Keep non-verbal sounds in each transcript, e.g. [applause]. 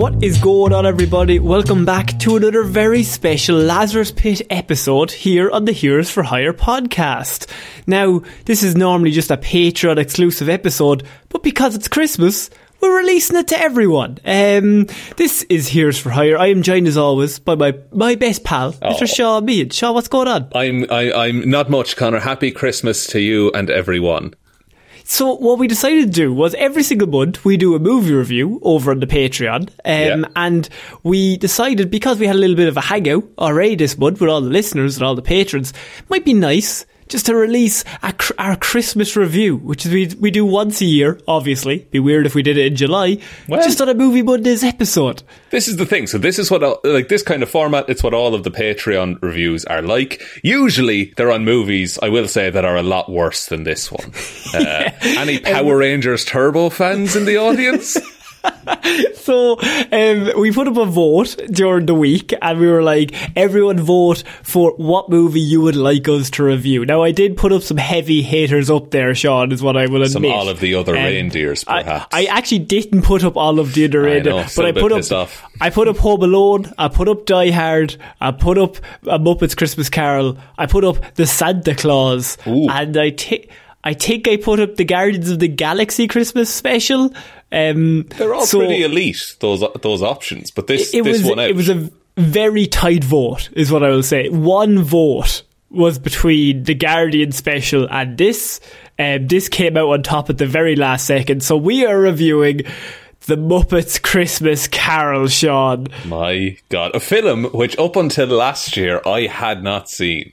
What is going on, everybody? Welcome back to another very special Lazarus Pit episode here on the Heroes for Hire podcast. Now, this is normally just a Patreon exclusive episode, but because it's Christmas, we're releasing it to everyone. Um, this is Heroes for Hire. I am joined as always by my, my best pal, Mr. Shaun Meighan. Shaun, what's going on? I'm I, I'm not much, Conor. Happy Christmas to you and everyone. So what we decided to do was every single month we do a movie review over on the Patreon, um, Yeah. and we decided because we had a little bit of a hangout already this month with all the listeners and all the patrons, might be nice just to release a, our Christmas review, which we we do once a year. Obviously, be weird if we did it in July. Well- just on a movie Mondays episode. This is the thing. So this is what like this kind of format. It's what all of the Patreon reviews are like. Usually they're on movies. I will say that are a lot worse than this one. Uh, [laughs] Any Power Rangers Turbo fans in the audience? [laughs] [laughs] So um, we put up a vote during the week, and we were like, everyone vote for what movie you would like us to review. Now, I did put up some heavy haters up there, Sean, is what I will admit. Some all of the other Um, reindeers, perhaps. I, actually didn't put up all of the other I reindeer, but I put up. off. I put up Home Alone. I put up Die Hard. I put up a Muppets Christmas Carol. I put up the Santa Claus, Ooh. and I think. I think I put up the Guardians of the Galaxy Christmas special. Um, They're all so- pretty elite. Those those options, but this it this was one out. it was a very tight vote, is what I will say. One vote was between the Guardian special and this. Um, this came out on top at the very last second, so we are reviewing the Muppets Christmas Carol, Sean. My God, a film which up until last year I had not seen.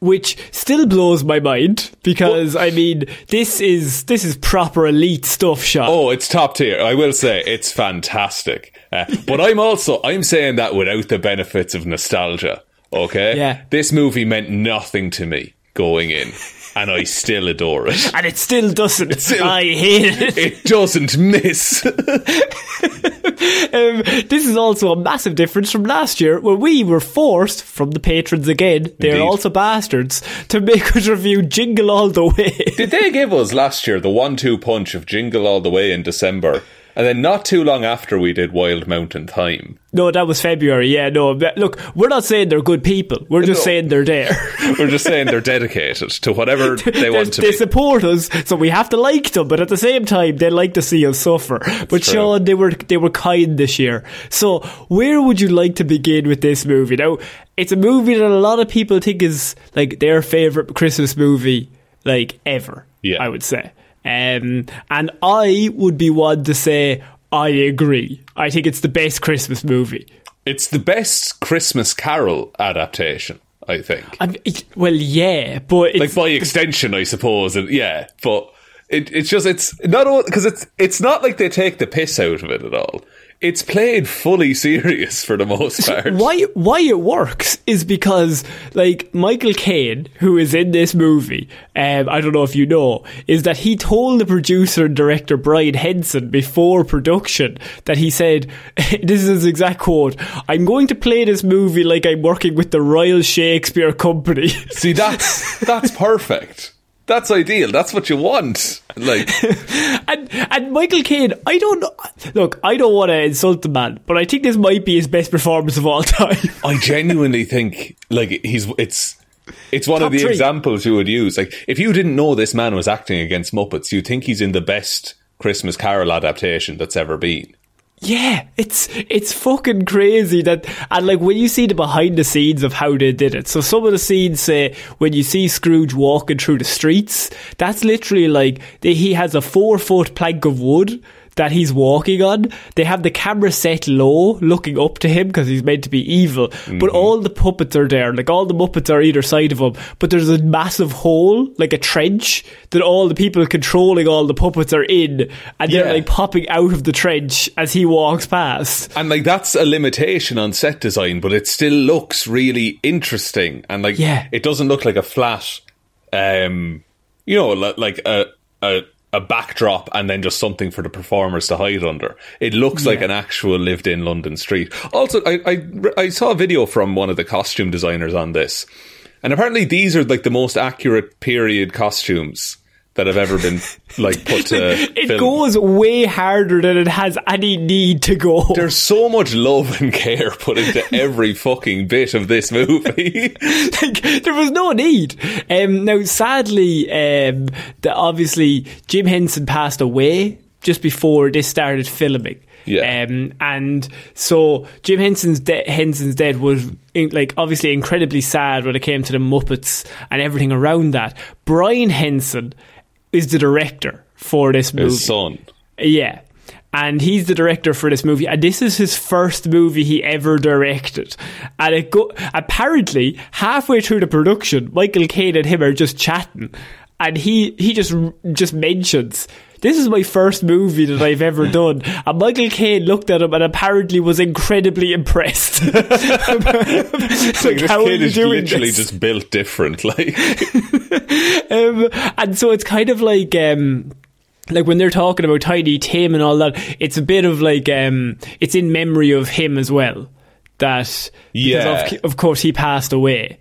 Which still blows my mind because I mean this is this is proper elite stuff, Sean. Oh, it's top tier. I will say it's fantastic. Uh, [laughs] but I'm also I'm saying that without the benefits of nostalgia. Okay. Yeah. This movie meant nothing to me going in, [laughs] and I still adore it. And it still doesn't. still- I hate it. It doesn't miss. [laughs] Um, this is also a massive difference from last year, where we were forced from the patrons again. They're Indeed. also bastards to make us review Jingle All the Way. Did they give us last year the one-two punch of Jingle All the Way in December, and then not too long after we did Wild Mountain Thyme? no, that was February. Yeah, no. Look, we're not saying they're good people. We're just No. saying they're there. [laughs] We're just saying they're dedicated to whatever [laughs] they want to do. they be. support us, so we have to like them. But at the same time, they like to see us suffer. but true. Sean, they were they were kind this year. So where would you like to begin with this movie? Now, it's a movie that a lot of people think is like their favorite Christmas movie, like ever. Yeah. I would say. Um, and I would be one to say I agree. I think it's the best Christmas movie. It's the best Christmas Carol adaptation, I think. I mean, it- well, yeah, but like by extension, I suppose. And yeah, but it, it's just it's not all because it's it's not like they take the piss out of it at all. It's played fully serious for the most part. Why why it works is because like Michael Caine, who is in this movie, um, I don't know if you know, is that he told the producer and director Brian Henson before production that he said, [laughs] "This is his exact quote: I'm going to play this movie like I'm working with the Royal Shakespeare Company." See, that's that's [laughs] perfect. That's ideal. That's what you want. Like, [laughs] and and Michael Caine, I don't. Look, I don't want to insult the man, but I think this might be his best performance of all time. [laughs] I genuinely think like he's it's it's one Top of the three. examples you would use. Like, if you didn't know this man was acting against Muppets, you'd think he's in the best Christmas Carol adaptation that's ever been. Yeah, it's it's fucking crazy that and like when you see the behind the scenes of how they did it. So some of the scenes say when you see Scrooge walking through the streets, that's literally like he has a four foot plank of wood that he's walking on. They have the camera set low, looking up to him because he's meant to be evil. But all the puppets are there, like all the Muppets are either side of him. But there's a massive hole, like a trench, that all the people controlling all the puppets are in, and they're Yeah. like popping out of the trench as he walks past. And like that's a limitation on set design, but it still looks really interesting. And like, Yeah. it doesn't look like a flat, um, you know, like a a a backdrop and then just something for the performers to hide under. It looks like an actual lived-in London street. Also, I, I I saw a video from one of the costume designers on this, and apparently these are like the most accurate period costumes that have ever been like put to [laughs] It film. goes way harder than it has any need to go. There's so much love and care put into [laughs] every fucking bit of this movie. [laughs] like, there was no need. Um, now, sadly, um, the, obviously Jim Henson passed away just before this started filming. Yeah. Um, and so Jim Henson's de- Henson's death was in, like obviously incredibly sad when it came to the Muppets and everything around that. Brian Henson is the director for this movie. His son. Yeah. And he's the director for this movie, and this is his first movie he ever directed. And it go apparently halfway through the production, Michael Caine and him are just chatting, and he he just just mentions. This is my first movie that I've ever done. And Michael Caine looked at him and apparently was incredibly impressed. [laughs] Like, this "How kid is literally this?" just built different. Like, [laughs] um, and so it's kind of like um, like when they're talking about Tiny Tim and all that, it's a bit of like um, it's in memory of him as well. That Yeah. because of, of course he passed away.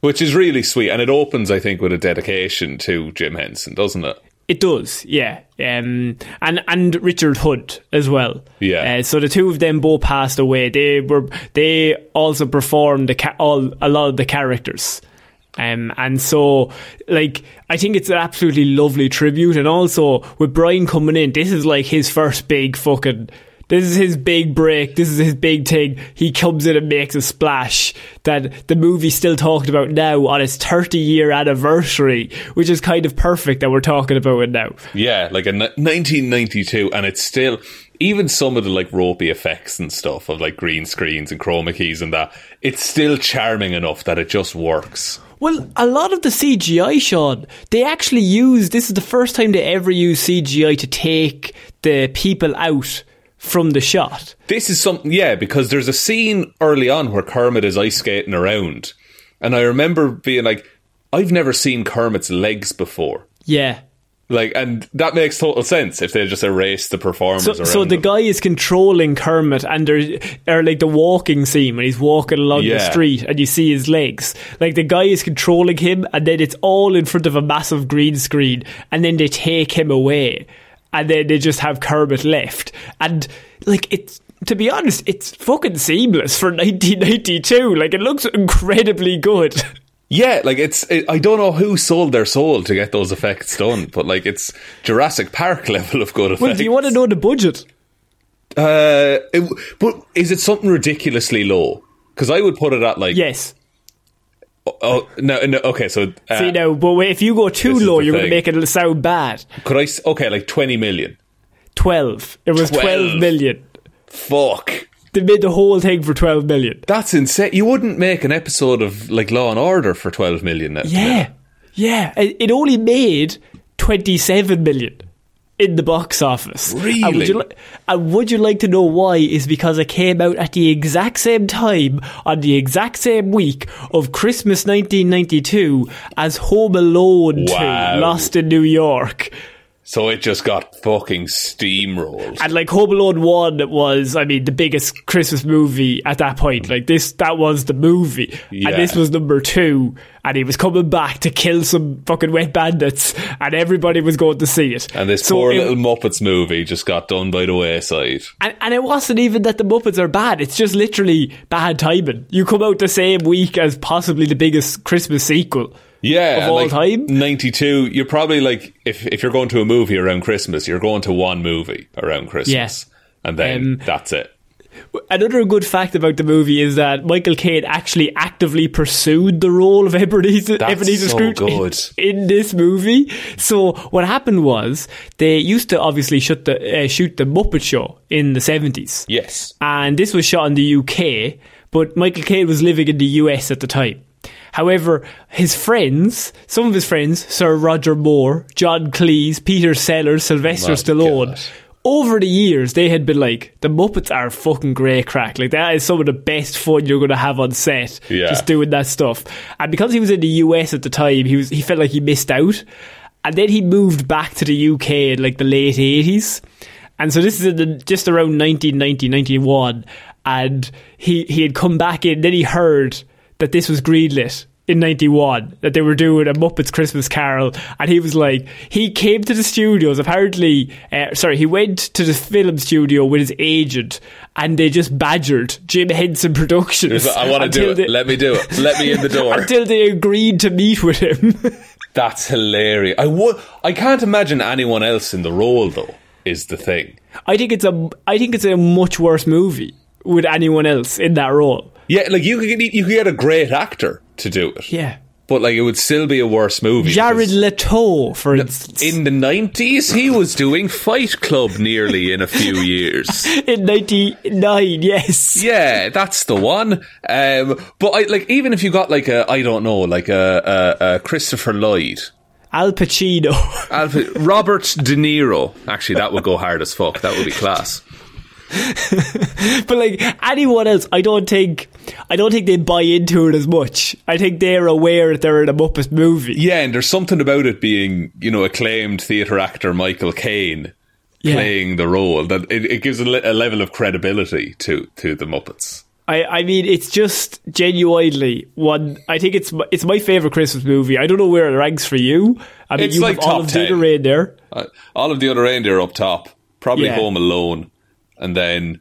which is really sweet, and it opens, I think, with a dedication to Jim Henson, doesn't it? It does, yeah. Um, and and Richard Hunt as well. Yeah. Uh, so the two of them both passed away. They were they also performed the ca- all a lot of the characters. Um, and so, like, I think it's an absolutely lovely tribute. And also, with Brian coming in, this is like his first big fucking. This is his big break. This is his big thing. He comes in and makes a splash that the movie's still talked about now on its 30 year anniversary, which is kind of perfect that we're talking about it now. Yeah, like a n- 1992, and it's still even some of the like ropey effects and stuff of like green screens and chroma keys and that. It's still charming enough that it just works. Well, a lot of the CGI, Sean, they actually use this is the first time they ever use CGI to take the people out from the shot. This is something, yeah, because there's a scene early on where Kermit is ice skating around, and I remember being like, I've never seen Kermit's legs before. Yeah. Like, and that makes total sense if they just erase the performers So, so the them. guy is controlling Kermit, and there, or like the walking scene when he's walking along the street, and you see his legs. Like the guy is controlling him, and then it's all in front of a massive green screen, and then they take him away, and then they just have Kermit left, and like it's. To be honest, it's fucking seamless for 1992. Like it looks incredibly good. [laughs] Yeah, like it's. It, I don't know who sold their soul to get those effects done, but like it's Jurassic Park [laughs] level of good effects. Well, do you want to know the budget? Uh, it, but is it something ridiculously low? Because I would put it at like. Yes. Oh no, no. Okay, so uh, See now, but if you go too low, you're going to make it sound bad. could I? Okay, like twenty million. 12. It was 12 12. million. Fuck. They made the whole thing for 12 million. That's insane. You wouldn't make an episode of like Law and Order for twelve million. Now. Yeah. Yeah. It it only made 27 million. In the box office. Really? And would, you li- and would you like to know why? Is because it came out at the exact same time on the exact same week of Christmas 1992 as Home Alone Wow. 2, Lost in New York. So it just got fucking steamrolled. And like Home Alone 1 was, I mean, the biggest Christmas movie at that point. Like this, that was the movie. Yeah. And this was number two. And he was coming back to kill some fucking wet bandits. And everybody was going to see it. And this So poor it- little Muppets movie just got done by the wayside. And, and it wasn't even that the Muppets are bad. It's just literally bad timing. You come out the same week as possibly the biggest Christmas sequel. Yeah, Of all like time? 92, you're probably like, if, if you're going to a movie around Christmas, you're going to one movie around Christmas. Yes. And then Um, that's it. Another good fact about the movie is that Michael Caine actually actively pursued the role of Ebenezer, That's Ebenezer so Scrooge. In, in this movie. So what happened was they used to obviously shoot the uh, shoot the Muppet Show in the seventies. Yes. and this was shot in the UK, but Michael Caine was living in the US at the time. However, his friends, some of his friends, Sir Roger Moore, John Cleese, Peter Sellers, Sylvester My Stallone, over the years they had been like, the Muppets are fucking great crack. Like that is some of the best fun you're gonna have on set. Yeah. Just doing that stuff. And because he was in the US at the time, he was he felt like he missed out. And then he moved back to the UK in like the late eighties. And so this is in the, just around 1990, 91. And he, he had come back in. Then he heard that this was greenlit in 91, that they were doing a Muppets Christmas Carol. And he was like, he came to the studios. Apparently, uh, sorry, he went to the film studio with his agent and they just badgered Jim Henson Productions. I want to do it. they- Let me do it. Let me in the door. [laughs] Until they agreed to meet with him. [laughs] That's hilarious. I would. I can't imagine anyone else in the role though. Is the thing. I think it's a, I think it's a much worse movie with anyone else in that role. Yeah, like you could get, you could get a great actor to do it. Yeah. But like it would still be a worse movie. Jared Leto, for instance. in the nineties, he was doing Fight Club nearly in a few years. [laughs] in 99, yes. Yeah, that's the one. Um, but I like even if you got like a I don't know like a, a, a Christopher Lloyd, Al Pacino. [laughs] Alfred, Robert De Niro. Actually, that would go hard as fuck. That would be class. [laughs] but like anyone else, I don't think I don't think they buy into it as much. I think they're aware that they're in a Muppet movie. Yeah, and there's something about it being you know acclaimed theatre actor Michael Caine Yeah. playing the role that it, it gives a, le- a level of credibility to to the Muppets. I, I mean, it's just genuinely one. I think it's my- it's my favorite Christmas movie. I don't know where it ranks for you. I mean, It's you like have all of the other reindeer. Uh, all of the other reindeer up top, probably Yeah. Home Alone, and then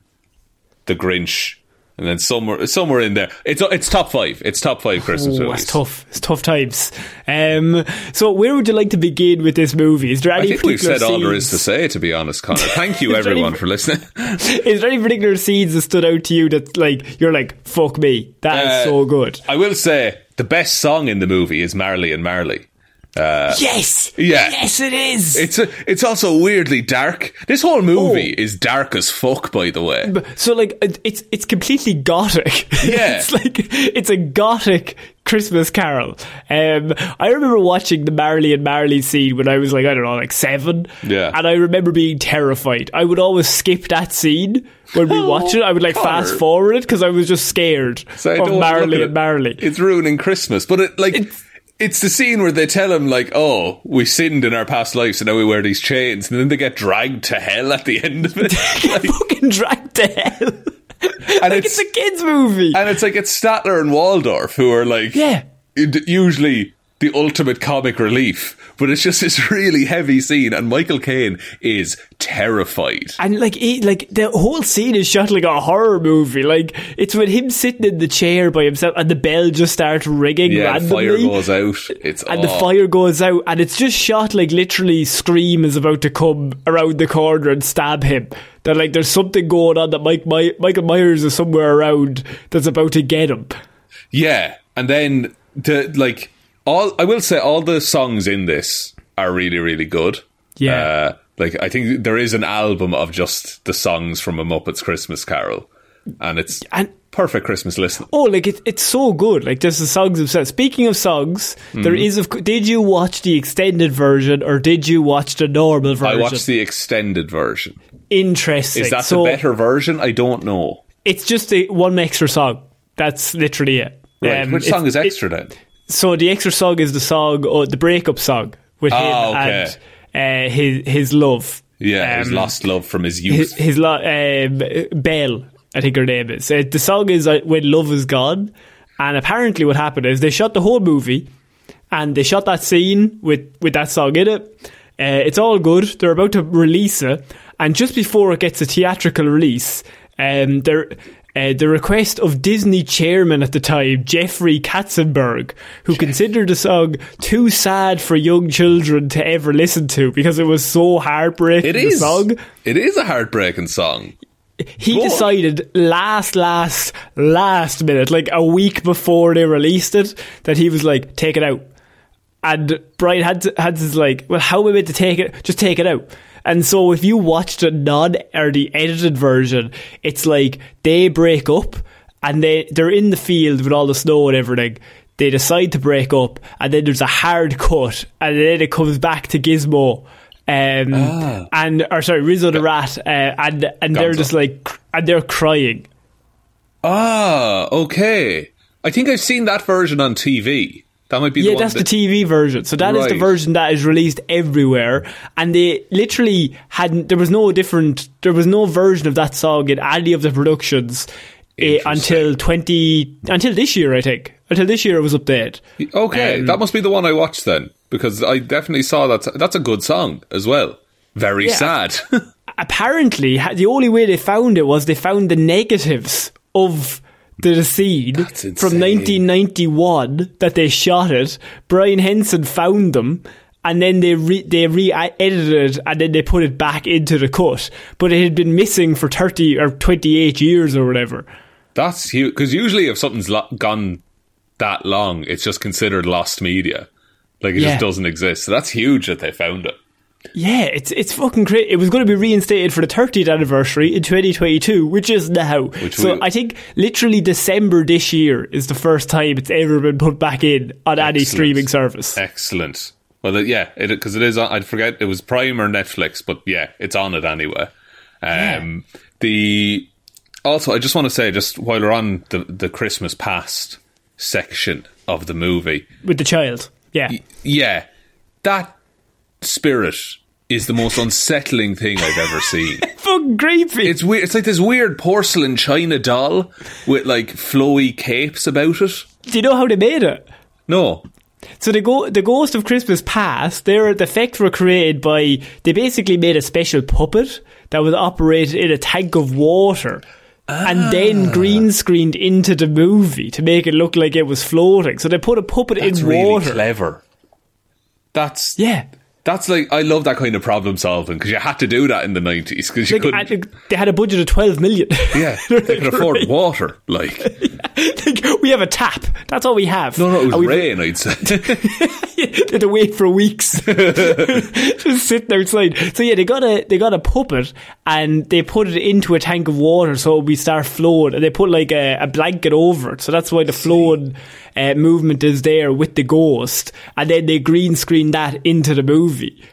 the Grinch, and then somewhere somewhere in there. It's it's top five. It's top five Christmas Oh, movies. it's tough. It's tough times. Um, so, where would you like to begin with this movie? Is there any I think we've said all there is to say. To be honest, Conor, thank you [laughs] everyone any- for listening. [laughs] Is there any particular scenes that stood out to you that like you're like fuck me that is Uh, so good? I will say the best song in the movie is Marley and Marley. Yes, yeah. yes, it is. It's a, it's also weirdly dark. This whole movie Oh. is dark as fuck. By the way, so like it's it's completely gothic. [laughs] Yeah. it's like it's a gothic Christmas Carol. Um, I remember watching the Marley and Marley scene when I was like I don't know like seven. Yeah. and I remember being terrified. I would always skip that scene when we watch it. I would like Conor. fast forward it because I was just scared So of don't wanna look Marley and. Marley. It's ruining Christmas, but it like. It's, the scene where they tell him like, "Oh, we sinned in our past lives, so now we wear these chains," and then they get dragged to hell at the end of it. [laughs] Like- fucking dragged to hell. and like it's, a kids movie. and it's like it's Statler and Waldorf who are like, Yeah. usually the ultimate comic relief, but it's just this really heavy scene, and Michael Caine is terrified. And like, it, like the whole scene is shot like a horror movie. Like it's with him sitting in the chair by himself, and the bell just starts ringing Yeah, randomly. fire goes out. It's and the oh. fire goes out, and it's just shot like literally Scream is about to come around the corner and stab him. That like there's something going on that Mike My- Michael Myers is somewhere around that's about to get him. Yeah, and then the like all I will say all the songs in this are really really good. Yeah. Uh, like I think there is an album of just the songs from a Muppets Christmas Carol. and it's And- perfect Christmas listening. Oh, like it, it's so good. Like just the songs themselves. Speaking of songs, there Mm-hmm. is. Of, did you watch the extended version or did you watch the normal version? I watched the extended version. Interesting. Is that so the better version? I don't know. It's just a one extra song. That's literally it. Right. Um, Which song is it- extra then? So the extra song is the song, oh, the breakup song with him Ah, okay. and uh, his his love. Yeah, his Um, lost love from his his, youth. his lo- um, Belle, I think her name is. Uh, the song is uh, "When Love Is Gone," and apparently what happened is they shot the whole movie, and they shot that scene with with that song in it. Uh, it's all good. They're about to release it, and just before it gets a theatrical release, um, they're. Uh, the request of Disney chairman at the time, Jeffrey Katzenberg, who considered the song too sad for young children to ever listen to because it was so heartbreaking. it the is. song It is a heartbreaking song. he decided last, last, last minute, like a week before they released it, that he was like, take it out. And Brian had to, had to like, well, how am I meant to take it? Just take it out. And so if you watched the non or the edited version, it's like they break up and they they're in the field with all the snow and everything. They decide to break up, and then there's a hard cut, and then it comes back to Gizmo. Um, and or sorry, Rizzo the Rat, uh, and and they're just like, and they're crying. Ah, okay. I think I've seen that version on TV. That might be Yeah, one that's that, the TV version. So that is the version that is released everywhere, and they literally hadn't. There was no different. There was no version of that song in any of the productions Interesting. until twenty until this year. I think until this year it was updated. Okay, Um, that must be the one I watched then, because I definitely saw that. That's a good song as well. Very Yeah. sad. [laughs] apparently the only way they found it was they found the negatives of the That's from 1991 that they shot it. Brian Henson found them. And then they re- they re-edited it and then they put it back into the cut, but it had been missing for thirty or twenty eight years or whatever. that's huge. Because usually, if something's lo- gone that long, it's just considered lost media. Like it Yeah. just doesn't exist. So that's huge that they found it. Yeah, it's it's fucking great. It was going to be reinstated for the 30th anniversary in 2022, which is now. Which so I think literally December this year is the first time it's ever been put back in on any streaming service. Excellent. Well, yeah, because it, is. On, I'd forget it was Prime or Netflix, but yeah, it's on it anyway. Um, The also, I just want to say, just while we're on the the Christmas past section of the movie, with the child. Yeah. yeah, that spirit is the most unsettling thing I've ever seen. [laughs] Fucking creepy. It's weird. It's like this weird porcelain china doll with like flowy capes about it. Do you know how they made it? No, So the go- the Ghost of Christmas Past, their the effects were created by they basically made a special puppet that was operated in a tank of water. And then Ah. green screened into the movie to make it look like it was floating. So they put a puppet that's in really water. clever. That's Yeah. That's like I love that kind of problem solving because you had to do that in the nineties because you Like, couldn't. they had a budget of 12 million. yeah, [laughs] they could afford water. Like [laughs] Like, we have a tap. That's all we have. no, no, it was we- rain. I'd say. [laughs] they had to wait for weeks, [laughs] just sitting outside. So yeah, they got a they got a puppet and they put it into a tank of water so we start flowing, and they put like a, a blanket over it. So that's why the flowing uh, movement is there with the ghost, and then they green screen that into the movie.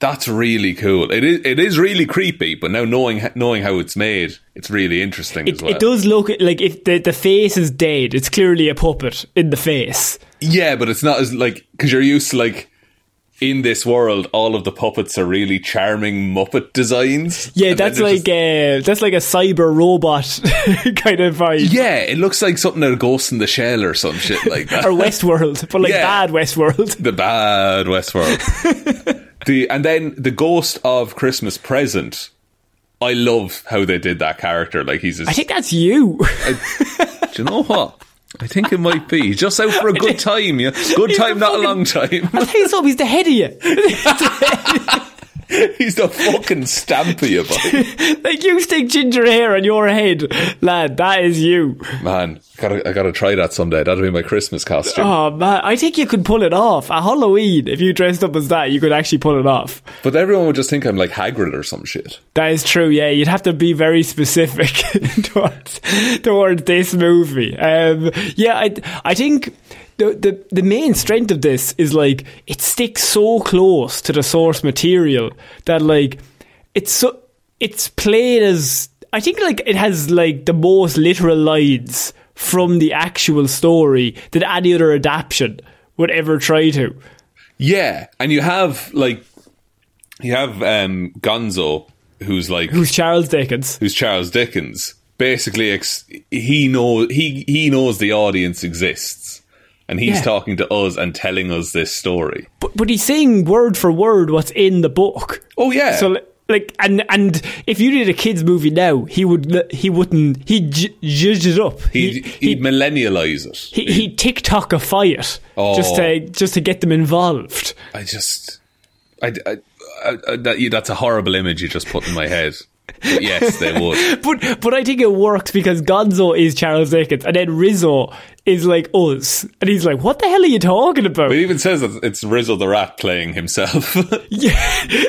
That's really cool. It is. It is really creepy, but now knowing knowing how it's made, it's really interesting It, as well. it does look like if the the face is dead, it's clearly a puppet in the face. Yeah, but it's not as like because you're used to like in this world, all of the puppets are really charming Muppet designs. Yeah, And that's like just- uh, that's like a cyber robot [laughs] kind of vibe. yeah, it looks like something out of Ghost in the Shell or some shit like that. Or Westworld, but like [laughs] Yeah. bad Westworld. the bad Westworld. [laughs] the and then the ghost of Christmas Present. I love how they did that character. Like he's. I think that's you. do you know what? I think it might be. He's just out for a good [laughs] time. Yeah, good He's time, not a long time. Tell you something, he's the head of you. [laughs] [laughs] [laughs] He's the fucking Stampy about. like you stick ginger hair on your head, lad. That is you. Man, gotta, I gotta try that someday. That'll be my Christmas costume. Oh man, I think you could pull it off at Halloween. If you dressed up as that, you could actually pull it off. But everyone would just think I'm like Hagrid or some shit. That is true. Yeah, you'd have to be very specific [laughs] towards towards this movie. Um, yeah, I I think the, the the main strength of this is like it sticks so close to the source material that like it's so it's played as I think like it has like the most literal lines from the actual story that any other adaptation would ever try to. Yeah, and you have like you have um, Gonzo, who's like Who's Charles Dickens? who's Charles Dickens. Basically, ex- he knows he he knows the audience exists, and he's Yeah. talking to us and telling us this story. But, but he's saying word for word what's in the book. Oh yeah, So like and and if you did a kids movie now, he would he wouldn't he'd j- judge it up. he'd, he'd millennialize it. he he TikTokify it Oh. just to oh. just to get them involved. I just, I, I, I, that, that's a horrible image you just put in my head. But yes, they would. [laughs] But but I think it works because Gonzo is Charles Dickens and then Rizzo is like us, and he's like, "What the hell are you talking about?" But it even says that it's Rizzo the Rat playing himself. [laughs] Yeah.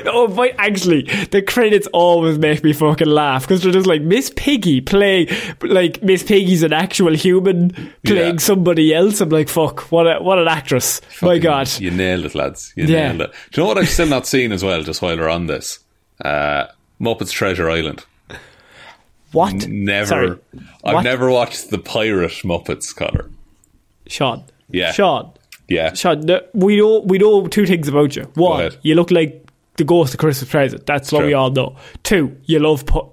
Oh, but actually, the credits always make me fucking laugh because they're just like Miss Piggy playing, like Miss Piggy's an actual human playing Yeah. somebody else. I'm like, fuck, what a what an actress! My God. you nailed it, lads. You Yeah. nailed it. Do you know what I've still not seen as well? Just while we're on this, uh, Muppets Treasure Island. What? Never. Sorry. I've What? never watched the pirate Muppets, Conor. Sean. Yeah. Sean. Yeah. Sean. We know we know two things about you. One, you look like the ghost of Christmas present. That's what True. we all know. Two, you love pu-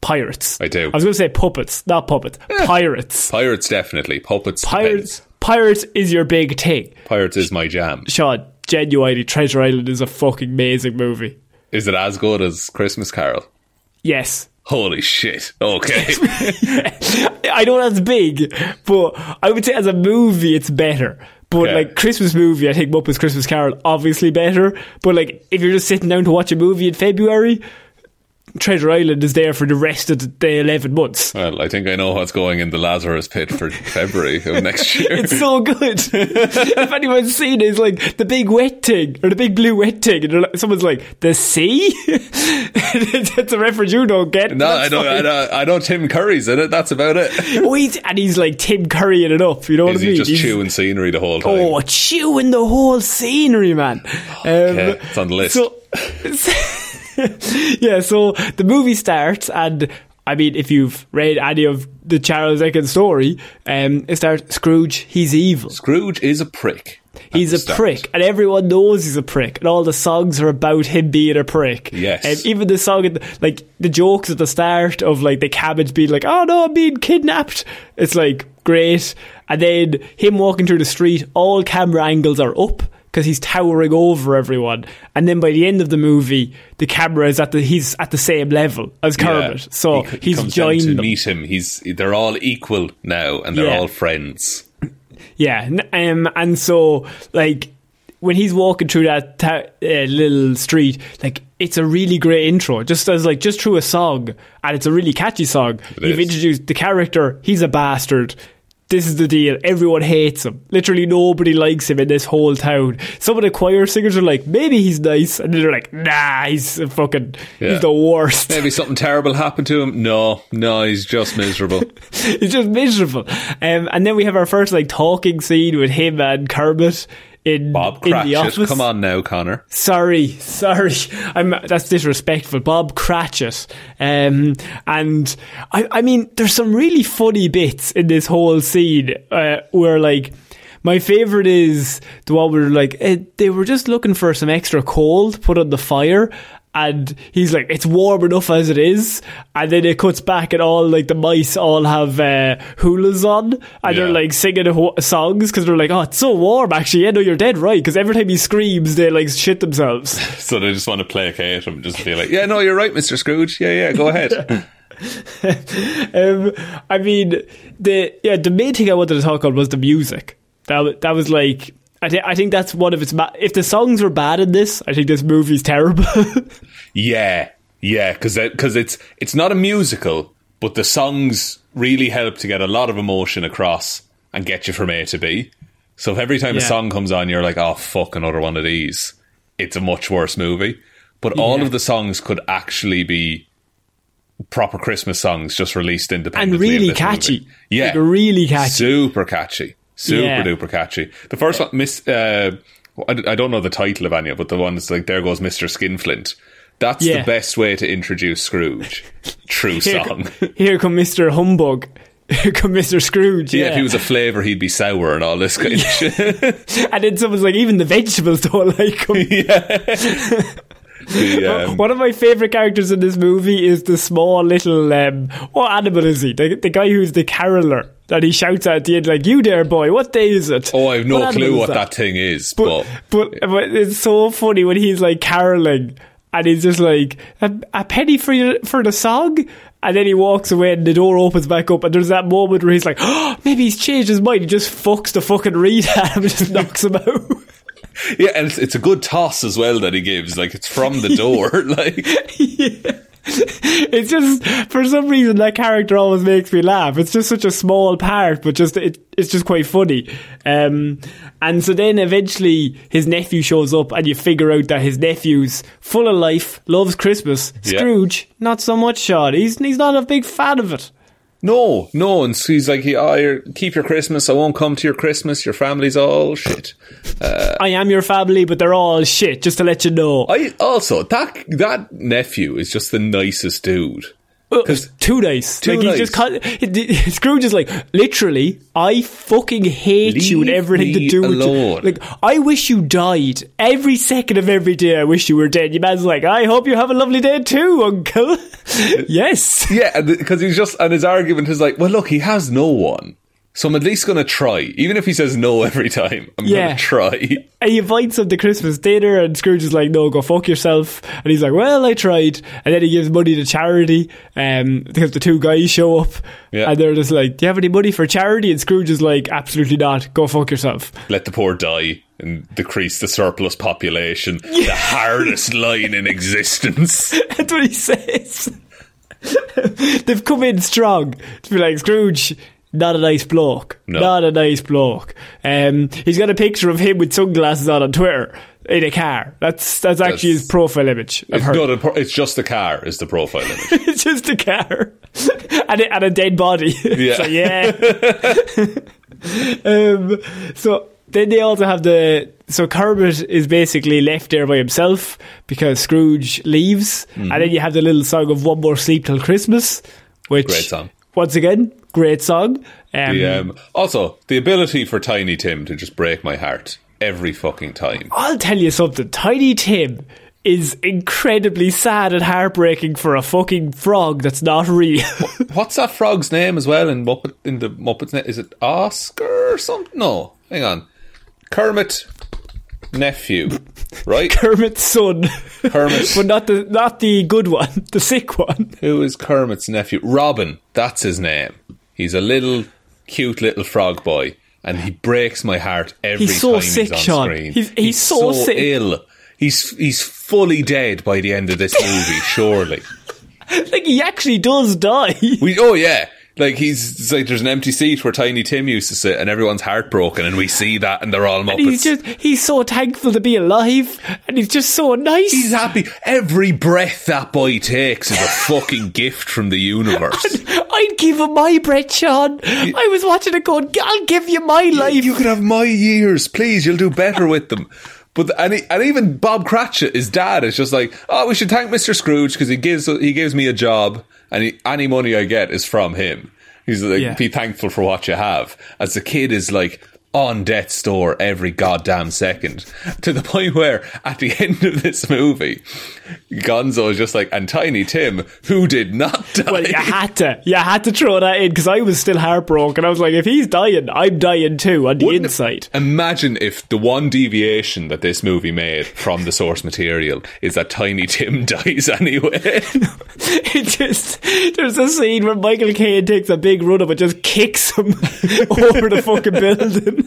pirates. I do. I was going to say puppets, not puppets. Eh. Pirates. Pirates definitely. Puppets. Pirates. depends. Pirates is your big thing. Pirates is my jam. Sean, genuinely, Treasure Island is a fucking amazing movie. Is it as good as Christmas Carol? Yes. Holy shit. Okay. [laughs] I know that's big, but I would say as a movie, it's better. But Yeah. like Christmas movie, I think Muppets Christmas Carol obviously better. But like if you're just sitting down to watch a movie in February, Treasure Island is there for the rest of the, the eleven months. well, I think I know what's going in the Lazarus pit for [laughs] February of next year. It's so good. [laughs] if anyone's seen it, it's like the big wet thing or the big blue wet thing, and like, someone's like, "The sea." [laughs] That's a reference you don't get. no, I don't, I don't. I know Tim Curry's in it. That's about it. Oh, he's, and he's like Tim Currying it up. You know what I mean? just He's- chewing scenery the whole time? Oh, chewing the whole scenery, man. Um, Okay, it's on the list. So, [laughs] yeah, so the movie starts, and I mean, if you've read any of the Charles Dickens story, um, it starts Scrooge, he's evil. Scrooge is a prick. He's a start. prick, and everyone knows he's a prick, and all the songs are about him being a prick. Yes. and even the song, the, like the jokes at the start of like the cabbage being like, "Oh no, I'm being kidnapped." It's like great, and then him walking through the street, all camera angles are up because he's towering over everyone, and then by the end of the movie, the camera is at the he's at the same level as Kermit, so He he's comes joined to them. meet him. He's they're all equal now, and they're Yeah. all friends. Yeah, um, and so like when he's walking through that ta- uh, little street, like it's a really great intro, just as like just through a song, and it's a really catchy song. It You've is. introduced the character; he's a bastard. This is the deal. Everyone hates him. Literally nobody likes him in this whole town. Some of the choir singers are like, maybe he's nice, and they're like, nah, he's fucking, Yeah. he's the worst. Maybe something terrible happened to him. No, no, he's just miserable. [laughs] he's just miserable. Um, and then we have our first like talking scene with him and Kermit in Bob in the Cratchit, office. come on now, Conor. Sorry, sorry. [laughs] I'm that's disrespectful. Bob Cratchit. Um, and I, I mean, there's some really funny bits in this whole scene uh, where like. My favourite is the one where like eh, they were just looking for some extra coal to put on the fire, and he's like, "It's warm enough as it is," and then it cuts back and all like the mice all have uh, hulas on, and they're like singing ho- songs because they're like, "Oh, it's so warm." Actually, yeah, no, you're dead right. Because every time he screams, they like shit themselves. [laughs] So they just want to placate him, and just be like, "Yeah, no, you're right, Mister Scrooge. Yeah, yeah, go ahead." [laughs] [laughs] um, I mean, the yeah, the main thing I wanted to talk on was the music. That that was like I, th- I think that's one of its. Ma- if the songs were bad in this, I think this movie's terrible. [laughs] Yeah, yeah, because because it's it's not a musical, but the songs really help to get a lot of emotion across and get you from A to B. So if every time a song comes on, you're like, oh fuck, another one of these. It's a much worse movie. But all Yeah. of the songs could actually be proper Christmas songs just released independently. and really catchy. movie. Yeah, Like, really catchy. super catchy, super Yeah. duper catchy. The first one, Miss, uh, I, don't know the title of any, of, but the one that's like, "There goes Mister Skinflint." That's Yeah. the best way to introduce Scrooge. True [laughs] Here, song. [laughs] here come Mr. Humbug. [laughs] Here come Mr. Scrooge. Yeah, Yeah, if he was a flavour, he'd be sour and all this kind of shit. and then someone's like, even the vegetables don't like him. The, [laughs] um, One of my favourite characters in this movie is the small little um, what animal is he? The, the guy who's the caroller that he shouts at at the end, like, "You there, boy? What day is it?" oh, I have no What clue what is that thing is, But, but, but but it's so funny when he's like caroling and he's just like a, a penny for your, for the song. And then he walks away and the door opens back up and there's that moment where he's like, oh, maybe he's changed his mind. He just fucks the fucking reed at him and just knocks him out. [laughs] [laughs] yeah, and it's, it's a good toss as well that he gives. Like it's from the door. [laughs] like it's just for some reason that character always makes me laugh. It's just such a small part, but just it, it's just quite funny. Um, and so then eventually his nephew shows up, and you figure out that his nephew's full of life, loves Christmas. Yeah. Scrooge, not so much. Sean, he's he's not a big fan of it. No, no, and so he's like, oh, keep your Christmas. I won't come to your Christmas. Your family's all shit. Uh, I am your family, but they're all shit. Just to let you know. I also that that nephew is just the nicest dude. Because two days, Too like nice. Just call, Scrooge is like, literally, I fucking hate you and everything to do with alone. you. Like, I wish you died. Every second of every day, I wish you were dead. Your man's like, I hope you have a lovely day too, uncle. [laughs] yes. Yeah, because he's just and his argument is like, well, look, he has no one, so I'm at least going to try, even if he says no [laughs] every time. I'm Yeah. going to try. [laughs] And he invites him to Christmas dinner, and Scrooge is like, "No, go fuck yourself." And he's like, "Well, I tried." And then he gives money to charity, um, because the two guys show up, Yeah. and they're just like, "Do you have any money for charity?" And Scrooge is like, "Absolutely not. Go fuck yourself." Let the poor die and decrease the surplus population. [laughs] The hardest line in existence. That's what he says. They've come in strong to be like Scrooge. Not a nice bloke. No. Not a nice bloke. Um, he's got a picture of him with sunglasses on on Twitter in a car. That's that's actually his profile image. It's, heard. no, pro- it's just the car is the profile image. [laughs] it's just a car [laughs] and a, and a dead body. Yeah. [laughs] so yeah. um, so then they also have the so Kermit is basically left there by himself because Scrooge leaves, Mm-hmm. and then you have the little song of "One More Sleep Till Christmas," which Great song. Once again, great song. Um, The, um, also, the ability for Tiny Tim to just break my heart every fucking time. I'll tell you something. Tiny Tim is incredibly sad and heartbreaking for a fucking frog that's not real. [laughs] What's that frog's name as well in Muppet in the Muppets? Is it Oscar or something? No, hang on. Kermit nephew, [laughs] right? Kermit's son. Kermit. [laughs] but not the not the good one, [laughs] the sick one. Who is Kermit's nephew? Robin. That's his name. He's a little cute little frog boy, and he breaks my heart every He's so time sick, he's on Sean. screen. He's- he's so sick. ill. He's he's fully dead by the end of this movie. surely. Like he actually does die. We oh yeah. Like he's it's like there's an empty seat where Tiny Tim used to sit, and everyone's heartbroken, and we [laughs] see that, and they're all Muppets. And he's just he's so thankful to be alive and he's just so nice. He's happy. Every breath that boy takes is a [laughs] fucking gift from the universe. I'd give him my breath, Sean. I was watching it going, I'll give you my life. You can have my years, please. You'll do better with them. But and, he, and even Bob Cratchit, his dad, is just like, oh, we should thank Mister Scrooge because he gives he gives me a job, and any money I get is from him. He's like, Yeah. be thankful for what you have. As the kid is like on death's door every goddamn second, to the [laughs] point where at the end of this movie, Gonzo is just like, and Tiny Tim, who did not die. [laughs] Well, you had to. You had to throw that in because I was still heartbroken. I was like, if he's dying, I'm dying too on the Wouldn't inside. Imagine if the one deviation that this movie made from the source material is that Tiny Tim [laughs] dies anyway. It just there's a scene where Michael Caine takes a big run up and just kicks him over the fucking building.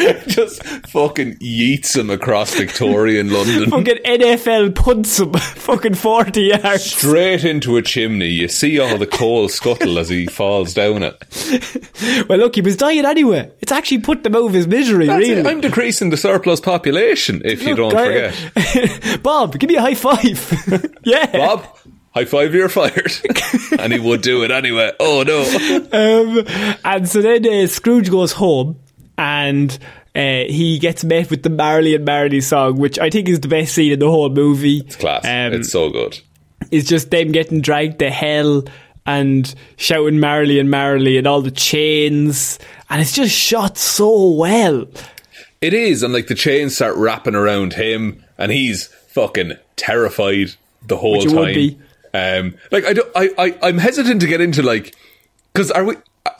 [laughs] Just fucking yeets him across Victorian London. Fucking NFL punts him [laughs] fucking 40 yards. Straight into a chimney. You see all the coal scuttle as he falls down it. Well, look, he was dying anyway. It's actually put them out of his misery, That's really. it. I'm decreasing the surplus population, if you don't I- forget. [laughs] Bob, give me a high five. yeah. Bob, high five, you're fired. and he would do it anyway. Oh no. Um, and so then uh, Scrooge goes home and uh, he gets met with the Marley and Marley song, which I think is the best scene in the whole movie. It's Class. Um, it's so good. it's just them getting dragged to hell and shouting Marley and Marley and all the chains. And it's just shot so well. It is, and like the chains start wrapping around him, and he's fucking terrified the whole time. Um, like I, don't, I, I, I'm hesitant to get into like because are we?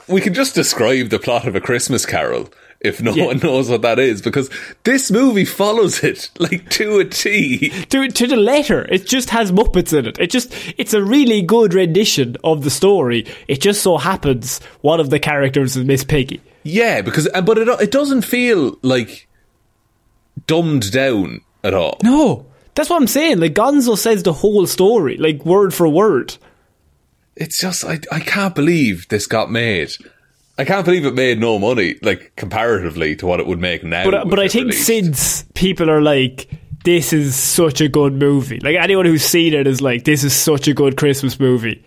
We can just describe the plot of a Christmas Carol if no Yeah. one knows what that is, because this movie follows it [laughs] like to a T. To, to the letter, it just has Muppets in it. It just, it's a really good rendition of the story. It just so happens one of the characters is Miss Piggy. Yeah, because uh, but it it doesn't feel like dumbed down at all. No, that's what I'm saying. Like Gonzo says the whole story, like word for word. It's just I I can't believe this got made. I can't believe it made no money, like comparatively to what it would make now. But uh, but I think released. since people are like, this is such a good movie. Like anyone who's seen it is like, this is such a good Christmas movie.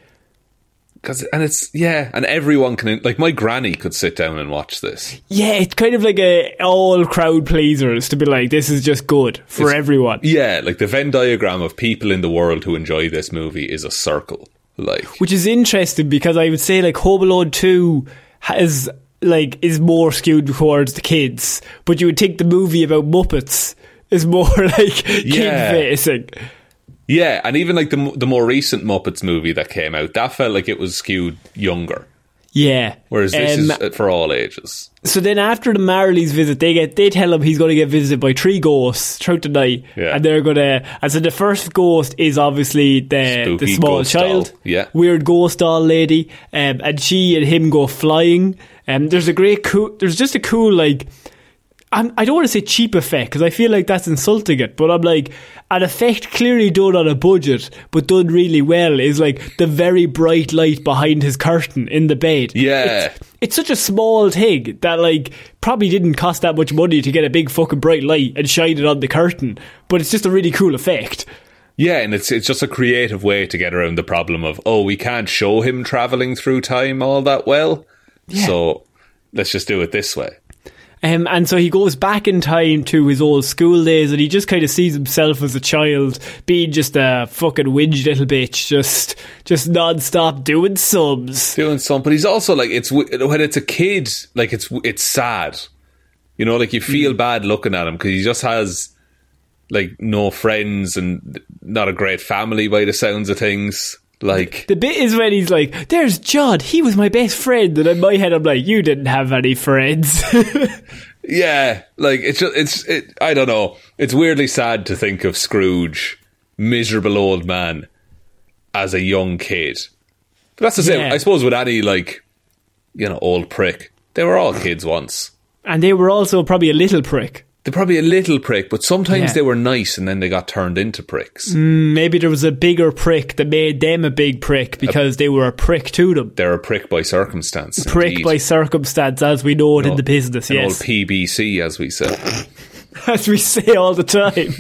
Cause, and it's yeah, and everyone can like my granny could sit down and watch this. Yeah, it's kind of like a all crowd pleasers to be like, this is just good for It's- everyone. Yeah, like the Venn diagram of people in the world who enjoy this movie is a circle. Like Which is interesting because I would say like Home Alone 2 has like is more skewed towards the kids, but you would think the movie about Muppets is more [laughs] like kid Yeah. facing. yeah, and even like the the more recent Muppets movie that came out, that felt like it was skewed younger, Yeah. whereas this Um, is uh, for all ages. So then after the Marleys visit, they get they tell him he's going to get visited by three ghosts throughout the night, Yeah. and they're going to. And so the first ghost is obviously the the small child, doll, yeah. weird ghost doll lady, um, and she and him go flying. And there's a great cool. There's just a cool like. I'm, I don't want to say cheap effect because I feel like that's insulting it, but I'm like an effect clearly done on a budget but done really well is like the very bright light behind his curtain in the bed. Yeah. It's, it's such a small thing that like probably didn't cost that much money to get a big fucking bright light and shine it on the curtain, but it's just a really cool effect. Yeah, and it's it's just a creative way to get around the problem of oh, we can't show him traveling through time all that well, so let's just do it this way. Um, and so he goes back in time to his old school days and he just kind of sees himself as a child being just a fucking whinge little bitch, just just non-stop doing subs. doing something. But he's also like it's when it's a kid, like it's it's sad. You know, like you feel Mm. bad looking at him because he just has like no friends and not a great family by the sounds of things. Like The bit is when he's like, there's Judd, he was my best friend. And in my head, I'm like, you didn't have any friends. [laughs] yeah, like it's just, it's it. I don't know. It's weirdly sad to think of Scrooge, miserable old man, as a young kid. But that's the same. Yeah. I suppose with any like you know old prick, they were all kids once. and they were also probably a little prick. They're probably a little prick, but sometimes Yeah. they were nice and then they got turned into pricks. Maybe there was a bigger prick that made them a big prick because they were a prick to them. They're a prick by circumstance. Prick indeed. by circumstance, as we know it in the business, An yes. old PBC, as we said. [laughs] as we say all the time.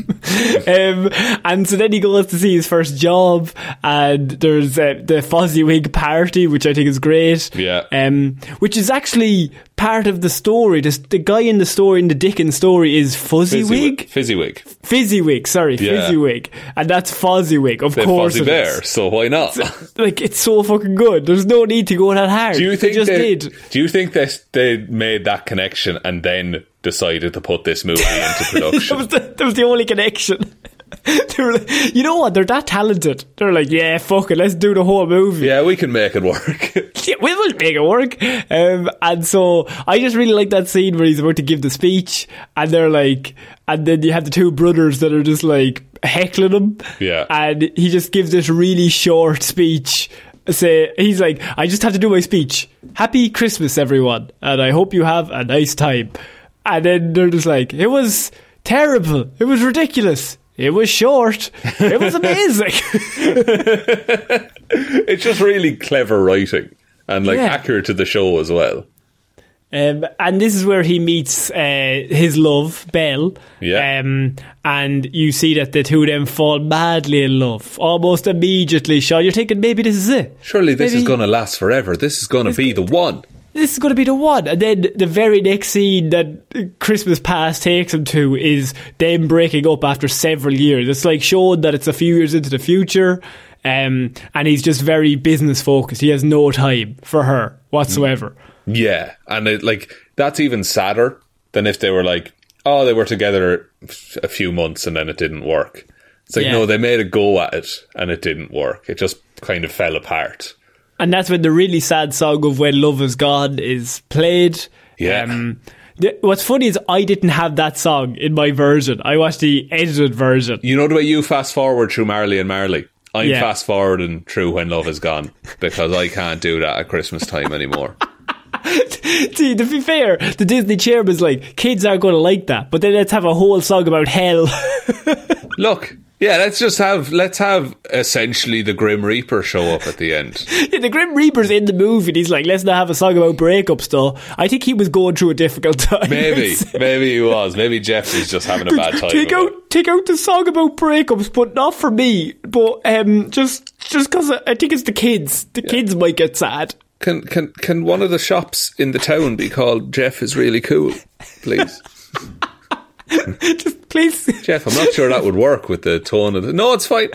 [laughs] um, and so then he goes to see his first job, and there's uh, the Fozziwig party, which I think is great. Yeah. Um, which is actually part of the story. The, the guy in the story, in the Dickens story, is Fuzziewig? Fizzywig. Fizzywig, sorry, Yeah. Fizzywig. And that's Fozziwig, of The course. Fozzie Bear, so why not? Like, it's so fucking good. There's no need to go that hard. Do you think they just they, did? Do you think they they made that connection and then decided to put this movie into [laughs] that, production? was the, that was the only connection. [laughs] they were like, you know what? They're that talented. They're like, yeah, fuck it, let's do the whole movie. yeah, we can make it work. [laughs] [laughs] Yeah, we will make it work. Um, and so I just really like that scene where he's about to give the speech, and they're like, and then you have the two brothers that are just like heckling him. Yeah. And he just gives this really short speech. Say he's like, I just have to do my speech. Happy Christmas, everyone, and I hope you have a nice time. and then they're just like, it was terrible. It was ridiculous. It was short. It was amazing. [laughs] It's just really clever writing and like Yeah. accurate to the show as well. Um, and this is where he meets uh, his love, Belle. Yeah. Um, and you see that the two of them fall madly in love almost immediately. Shaun, you're thinking maybe this is it. Surely this is going to last forever. This is going to be the one. This is going to be the one. And then the very next scene that Christmas Past takes him to is them breaking up after several years. It's like showing that it's a few years into the future. Um, and he's just very business focused. He has no time for her whatsoever. Yeah, and it, like that's even sadder than if they were like, oh, they were together a few months and then it didn't work. It's like Yeah. no, they made a go at it and it didn't work. It just kind of fell apart. And that's when the really sad song of "When Love Is Gone" is played. Yeah. Um, th- what's funny is I didn't have that song in my version. I watched the edited version. You know the way you fast forward through Marley and Marley. I'm Yeah. fast forwarding through when love is gone because I can't do that at Christmas time anymore. [laughs] See, to be fair, the Disney chairman's like, kids aren't going to like that, but then let's have a whole song about hell. [laughs] Look, yeah, let's just have let's have essentially the Grim Reaper show up at the end. [laughs] the Grim Reaper's in the movie, and he's like, let's not have a song about breakups, though. I think he was going through a difficult [laughs] time. Maybe, [laughs] maybe he was. Maybe Jeff was just having a bad time. take out, it. take out the song about breakups, but not for me. But um, just, just because I think it's the kids. The kids might get sad. Can can can one of the shops in the town be called Jeff is really cool, please? [laughs] Just please. Jeff, I'm not sure that would work with the tone of the. No, it's fine.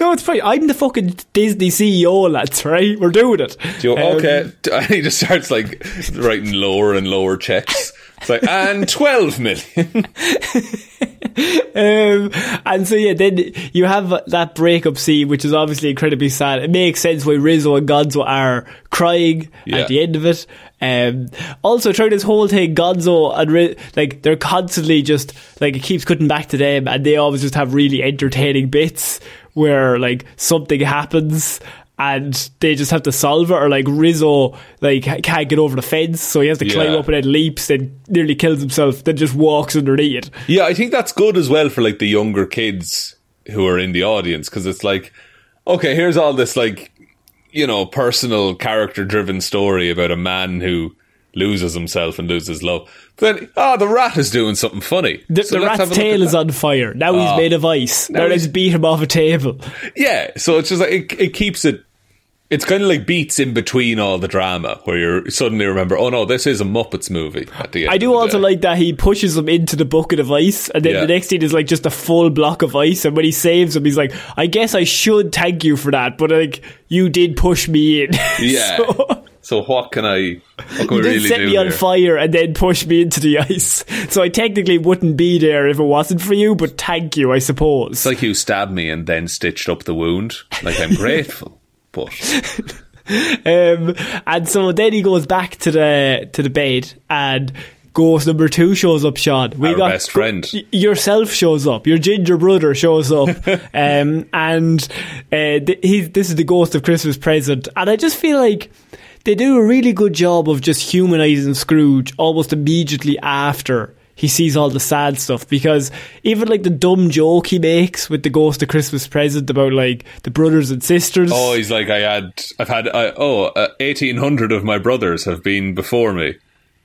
No, it's fine. I'm the fucking Disney CEO, lads. Right? We're doing it. Do you- Um, okay, and [laughs] he just starts like writing lower and lower checks. It's like and [laughs] twelve million. Um, and so yeah, then you have that breakup scene, which is obviously incredibly sad. It makes sense why Rizzo and Gonzo are crying Yeah. at the end of it. Um, also, throughout this whole thing, Gonzo and Ri- like they're constantly just like it keeps cutting back to them, and they always just have really entertaining bits where like something happens. And they just have to solve it, or like Rizzo, like can't get over the fence, so he has to climb up and then leaps and nearly kills himself. Then just walks underneath it. Yeah, I think that's good as well for like the younger kids who are in the audience because it's like, okay, here's all this like, you know, personal character driven story about a man who loses himself and loses love. But then, oh, the rat is doing something funny. The, So the rat's have a look tail is on fire. Now Oh. he's ah. made of ice. Now, Now let's beat him off a table. Yeah, so it's just like it, it keeps it. It's kind of like beats in between all the drama, where you suddenly remember, oh no, this is a Muppets movie. At the end, I do also day. like that he pushes him into the bucket of ice, and then Yeah. the next scene is like just a full block of ice. And when he saves him, he's like, "I guess I should thank you for that, but like you did push me in." [laughs] Yeah. so, So what can I? What can you really set me on here? fire and then push me into the ice. So I technically wouldn't be there if it wasn't for you. But thank you, I suppose. It's like you stabbed me and then stitched up the wound. Like I'm [laughs] grateful, but [laughs] Um, and so then he goes back to the to the bed, and ghost number two shows up. Shaun, we Our best friend. yourself shows up. Your ginger brother shows up, [laughs] um, and uh, th- this is the ghost of Christmas present. And I just feel like they do a really good job of just humanizing Scrooge almost immediately after. He sees all the sad stuff because even like the dumb joke he makes with the ghost of Christmas present about like the brothers and sisters. oh, he's like I had, I've had, I, oh, uh, eighteen hundred of my brothers have been before me.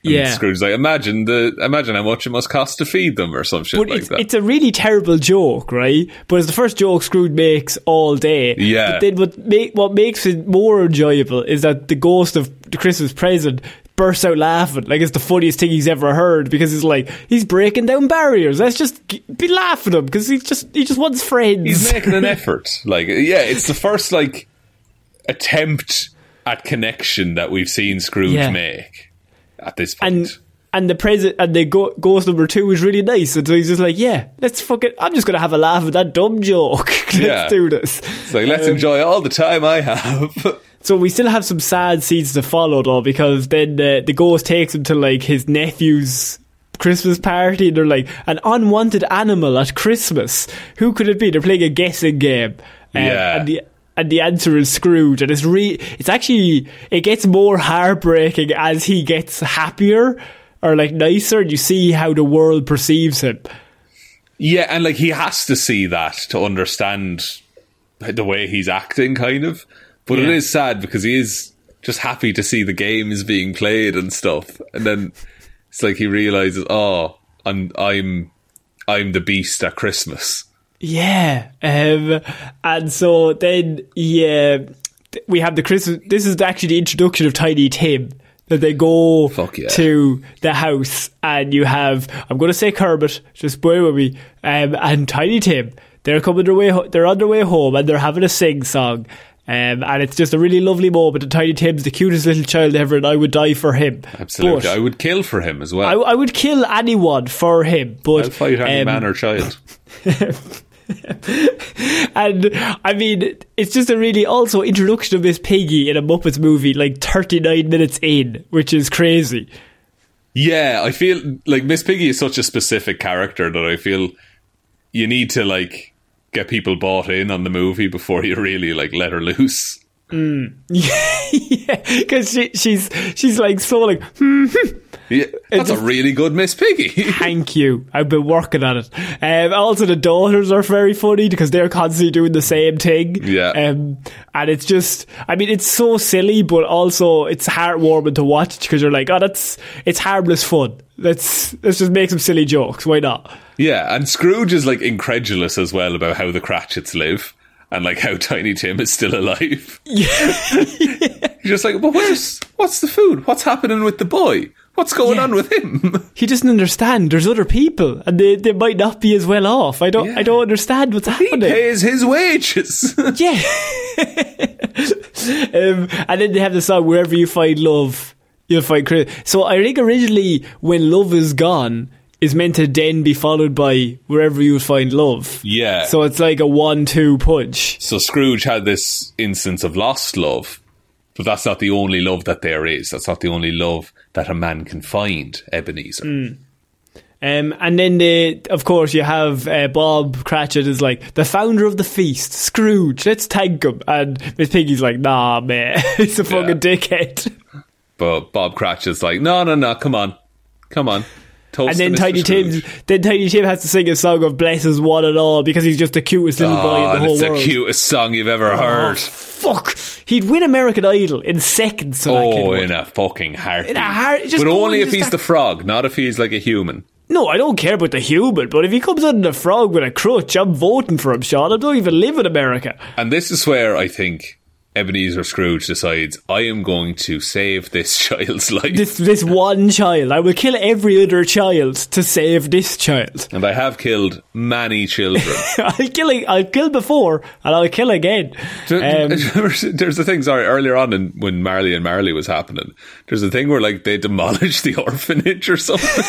And Yeah. Scrooge's like, imagine the, imagine how much it must cost to feed them or some shit But like it's, that. it's a really terrible joke, right? But it's the first joke Scrooge makes all day. Yeah. But then what, make, what makes it more enjoyable is that the ghost of the Christmas present bursts out laughing. Like it's the funniest thing he's ever heard because he's like, he's breaking down barriers. Let's just be laughing at him because he's just, he just wants friends. he's making an [laughs] effort. Like, yeah, it's the first like attempt at connection that we've seen Scrooge Yeah. make at this point. and and the present and the go- ghost number two is really nice. And so he's just like, yeah, let's fucking. I'm just gonna have a laugh at that dumb joke. [laughs] let's Yeah. do this. it's like, let's Um, enjoy all the time I have. [laughs] So we still have some sad scenes to follow though, because then uh, the ghost takes him to like his nephew's Christmas party, and they're like an unwanted animal at Christmas. Who could it be? They're playing a guessing game, Uh, Yeah. and the and the answer is Scrooge, and it's re- it's actually it gets more heartbreaking as he gets happier. or like nicer, and you see how the world perceives him. Yeah, and like he has to see that to understand the way he's acting, kind of. But it Yeah. is sad because he is just happy to see the games being played and stuff, and then it's like he realizes, oh, I'm I'm I'm the beast at Christmas. Yeah, um, and so then yeah, we have the Christmas. This is actually the introduction of Tiny Tim. That they go Fuck yeah. to the house, and you have I'm going to say Kermit, just bear with me, um, and Tiny Tim. They're coming their way. Ho- they're on their way home, and they're having a sing song. Um, and it's just a really lovely moment. And Tiny Tim's the cutest little child ever, and I would die for him. Absolutely, But I would kill for him as I, well. I would kill anyone for him. But I'll fight any um, man or child. [laughs] And I mean, it's just a really also introduction of Miss Piggy in a Muppets movie, like 39 minutes in, which is crazy. Yeah, I feel like Miss Piggy is such a specific character that I feel you need to like get people bought in on the movie before you really like let her loose. [laughs] yeah, because she, she's she's like so like, hmm, Yeah, that's just- a really good Miss Piggy. [laughs] thank you. I've been working on it. Um, also, the daughters are very funny because they're constantly doing the same thing. Yeah. Um, and it's just, I mean, it's so silly, but also it's heartwarming to watch because you're like, oh, that's it's harmless fun. Let's let's just make some silly jokes. Why not? yeah, and Scrooge is like incredulous as well about how the Cratchits live and like how Tiny Tim is still alive. [laughs] He's just like, well, where's what's the food? What's happening with the boy? What's going Yeah. on with him? [laughs] he doesn't understand. There's other people, and they, they might not be as well off. I don't Yeah. I don't understand what's happening. He pays his wages. [laughs] Yeah. um, and then they have the song "Wherever You Find Love, You'll Find Chris." So I think originally, when love is gone, is meant to then be followed by "Wherever You Find Love." Yeah. So it's like a one-two punch. So Scrooge had this instance of lost love, but that's not the only love that there is. That's not the only love that a man can find, Ebenezer. Um, and then, they, of course, you have uh, Bob Cratchit is like the founder of the feast, Scrooge. Let's thank him. And Miss Piggy's like, Nah, man, [laughs] he's a fucking dickhead. But Bob Cratchit's like, no, no, no, come on. Come on. Toast And then. Tiny Tim, then Tiny Tim has to sing a song of "Blesses One and All" because he's just the cutest little boy Oh, in the and whole it's the cutest song you've ever Oh, heard. fuck! He'd win American Idol in seconds. That Oh, in a fucking heartbeat. In a heart- just but only if he's start- the frog, not if he's like a human. No, I don't care about the human, but if he comes out in a frog with a crutch, I'm voting for him, Shaun. I don't even live in America. And this is where I think Ebenezer Scrooge decides, I am going to save this [laughs] child's life. This this one child, I will kill every other child to save this child. and I have killed many children. [laughs] I'll kill. I'll kill before, and I'll kill again. Um, [laughs] there's the thing, sorry, earlier on in, when Marley and Marley was happening, there's a thing where like they demolished the orphanage or something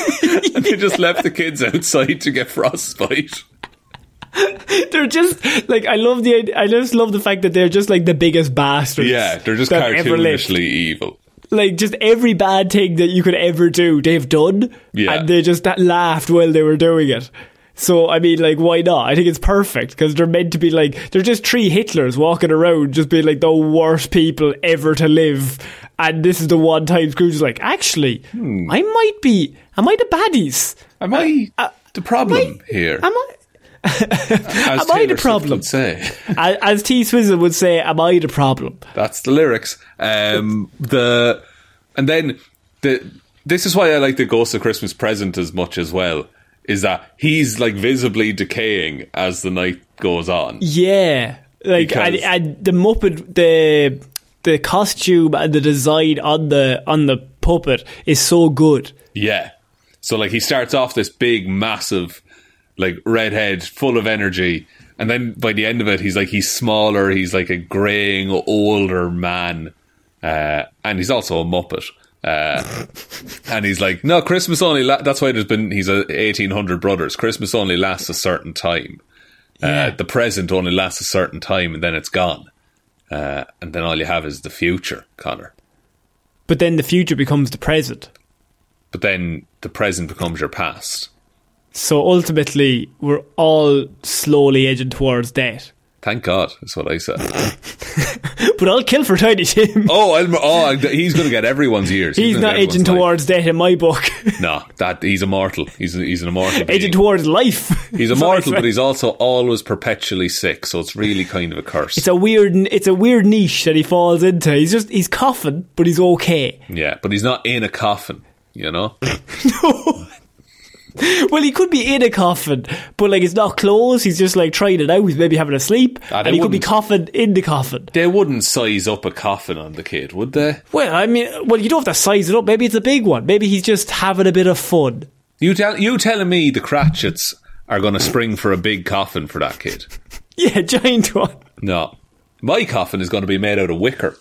and they just left the kids outside to get frostbite. [laughs] they're just like I love the. I just love the fact that they're just like the biggest bastards. Yeah, they're just cartoonishly evil. like just every bad thing that you could ever do, they've done, Yeah. and they just laughed while they were doing it. So I mean, like, why not? I think it's perfect because they're meant to be like they're just three Hitlers walking around, just being like the worst people ever to live. And this is the one time Scrooge is like, actually, Hmm. I might be, am I the baddies? Am I Uh, the problem am here? Am I? Am I the Taylor problem? say. As as T Swizzle would say, am I the problem? That's the lyrics. Um, the and then the this is why I like the Ghost of Christmas Present as much as well. Is that he's like visibly decaying as the night goes on. Yeah, like and, and the Muppet, the the costume and the design on the on the puppet is so good. Yeah. So like he starts off this big, massive, like redhead, full of energy, and then by the end of it, he's like he's smaller. He's like a graying older man, uh, and he's also a muppet. Uh, [laughs] and he's like, no, Christmas only. La-. That's why there's been he's a eighteen hundred brothers. Christmas only lasts a certain time. Yeah. Uh, the present only lasts a certain time, and then it's gone. Uh, and then all you have is the future, Conor. But then the future becomes the present. But then the present becomes your past. So ultimately, we're all slowly edging towards death. Thank God, that's what I said. [laughs] But I'll kill for Tiny Tim. oh, I'm, oh, he's going to get everyone's ears. He's gonna not edging towards death in my book. [laughs] No, that he's immortal. He's he's an immortal. edging towards life. He's That's what I immortal, but he's also always perpetually sick. So it's really kind of a curse. It's a weird. It's a weird niche that he falls into. He's just he's coughing, but he's okay. yeah, but he's not in a coffin. You know, [laughs] [laughs] Well, he could be in a coffin, but like it's not closed. He's just like trying it out. He's maybe having a sleep, Ah, and he could be wouldn't. in the coffin. they wouldn't size up a coffin on the kid, would they? Well, I mean, well, you don't have to size it up. Maybe it's a big one. Maybe he's just having a bit of fun. You tell you telling me the Cratchits are going to spring for a big coffin for that kid? [laughs] Yeah, giant one. No, my coffin is going to be made out of wicker.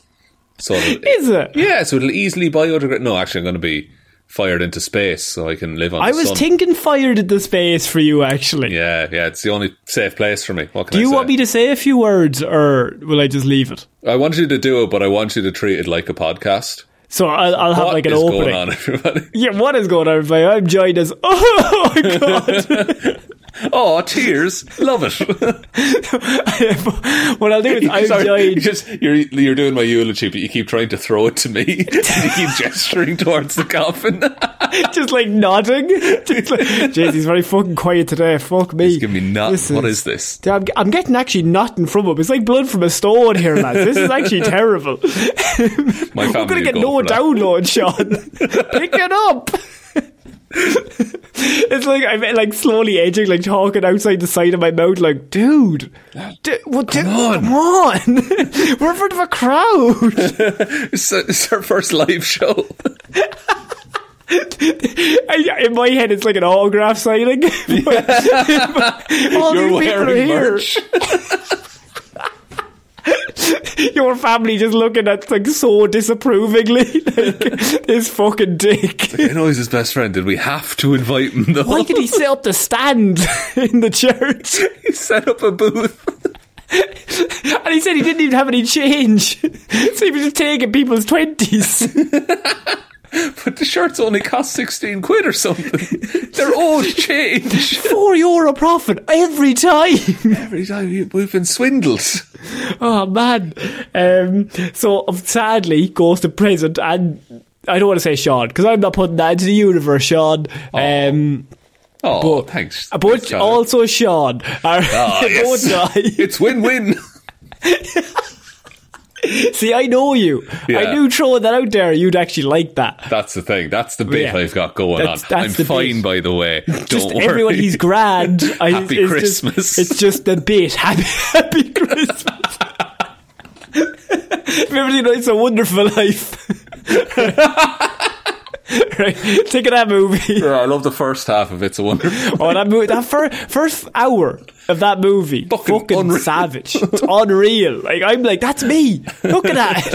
So Is it? yeah, so it'll easily biodegrade. No, actually, I'm going to be fired into space so I can live on. I was sun. thinking fired into space for you, actually. Yeah, yeah, it's the only safe place for me. What can Do you want me to say a few words, or will I just leave it? I want you to do it, but I want you to treat it like a podcast. So I'll, I'll have What like an is opening. going on, everybody? Yeah, what is going on? everybody? I'm joined as. [laughs] Oh my god! [laughs] Oh, tears! Love it. [laughs] what I'll do is [laughs] I'm Sorry, just you're you're doing my eulogy, but you keep trying to throw it to me. [laughs] you keep gesturing towards the coffin. just like nodding. Just like, Jeez, he's very fucking quiet today. Fuck me. Just give me not. This What is this? I'm, I'm getting actually nothing from him. It's like blood from a stone here, lads. This is actually terrible. My We're gonna get no download, Shaun. Pick it up. [laughs] it's like I'm like slowly edging, like talking outside the side of my mouth, like, dude, du- what, come on. come on, [laughs] we're in front of a crowd. [laughs] It's, it's our first live show. In my head, it's like an autograph signing. All You're these people are wearing here. merch. Your family just looking at like so disapprovingly, [laughs] like this fucking dick. I know he's his best friend. Did we have to invite him though? Why did he set up the stand in the church? [laughs] he set up a booth? And he said he didn't even have any change. [laughs] So he was just taking people's 20s. [laughs] But the shirts only cost sixteen quid or something. They're old [laughs] change. Four euro profit every time. Every time we- we've been swindled. Oh, man. Um, so, sadly, goes to present and. I don't want to say Shaun because I'm not putting that into the universe, Shaun. Um, Oh, but thanks. but Thanks, also Shaun. Are [laughs] both yes. It's win-win. [laughs] See, I know you. Yeah. I knew throwing that out there, you'd actually like that. That's the thing. That's the bit Yeah. I've got going That's- on. that's I'm fine, bit. by the way. [laughs] Don't worry. everyone, he's grand. [laughs] I, Happy it's Christmas. Just, it's just the bit. Happy, happy Christmas. Remember, you know, it's a wonderful life. right, think of that movie. Yeah, I love the first half of It's a Wonderful. Oh, that movie, that fir- first hour of that movie, Fucking fucking, unreal. savage. It's unreal. Like I'm like, that's me. Look at that.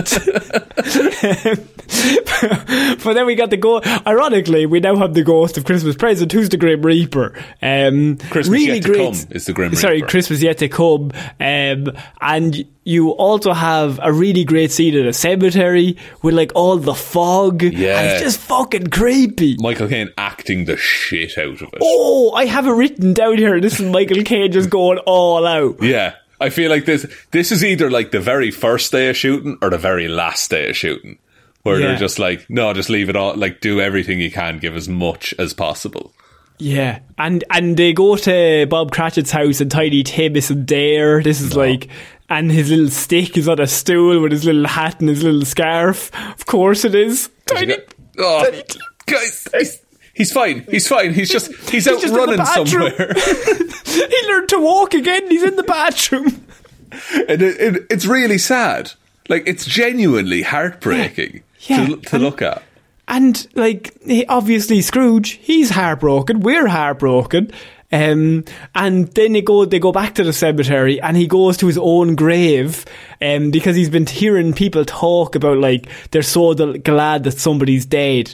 [laughs] but then we got the go. Ironically, we now have the ghost of Christmas Present. Who's the Grim Reaper? Um, Christmas really Yet to great. Come is the Grim Reaper. Sorry. Christmas yet to come. Um, and you also have a really great scene in a cemetery with like all the fog. Yeah. and it's just fucking creepy. Michael Caine acting the shit out of it. Oh, I have it written down here. This is Michael Caine just going all out. Yeah. I feel like this this is either like the very first day of shooting or the very last day of shooting. Where Yeah. they're just like, no, just leave it all like do everything you can, give as much as possible. Yeah, and and they go to Bob Cratchit's house, and Tiny Tim isn't there. This is like, and his little stick is on a stool with his little hat and his little scarf. Of course, it is. Tiny, Oh, Tiny Tim. guys, he's, he's fine. He's fine. He's just he's, out just running somewhere. [laughs] he learned to walk again. He's in the bathroom. and it, it, it's really sad. Like it's genuinely heartbreaking Yeah. to, to look at. And like, obviously Scrooge, he's heartbroken. We're heartbroken. Um, and then they go, they go back to the cemetery, and he goes to his own grave, um, because he's been hearing people talk about like they're so del- glad that somebody's dead.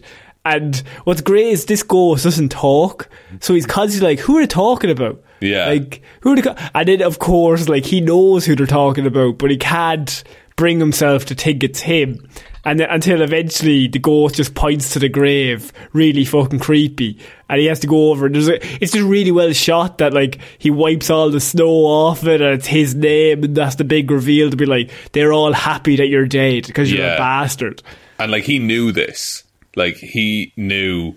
And what's great is this ghost doesn't talk, so he's constantly like, "Who are they talking about?" Yeah. like who are they? Co-? And then of course, like he knows who they're talking about, but he can't bring himself to think it's him. And then, until eventually the ghost just points to the grave, really fucking creepy, and he has to go over. And there's a, it's just really well shot that like he wipes all the snow off it, and it's his name, and that's the big reveal to be like they're all happy that you're dead because you're Yeah. a bastard. and like he knew this. Like he knew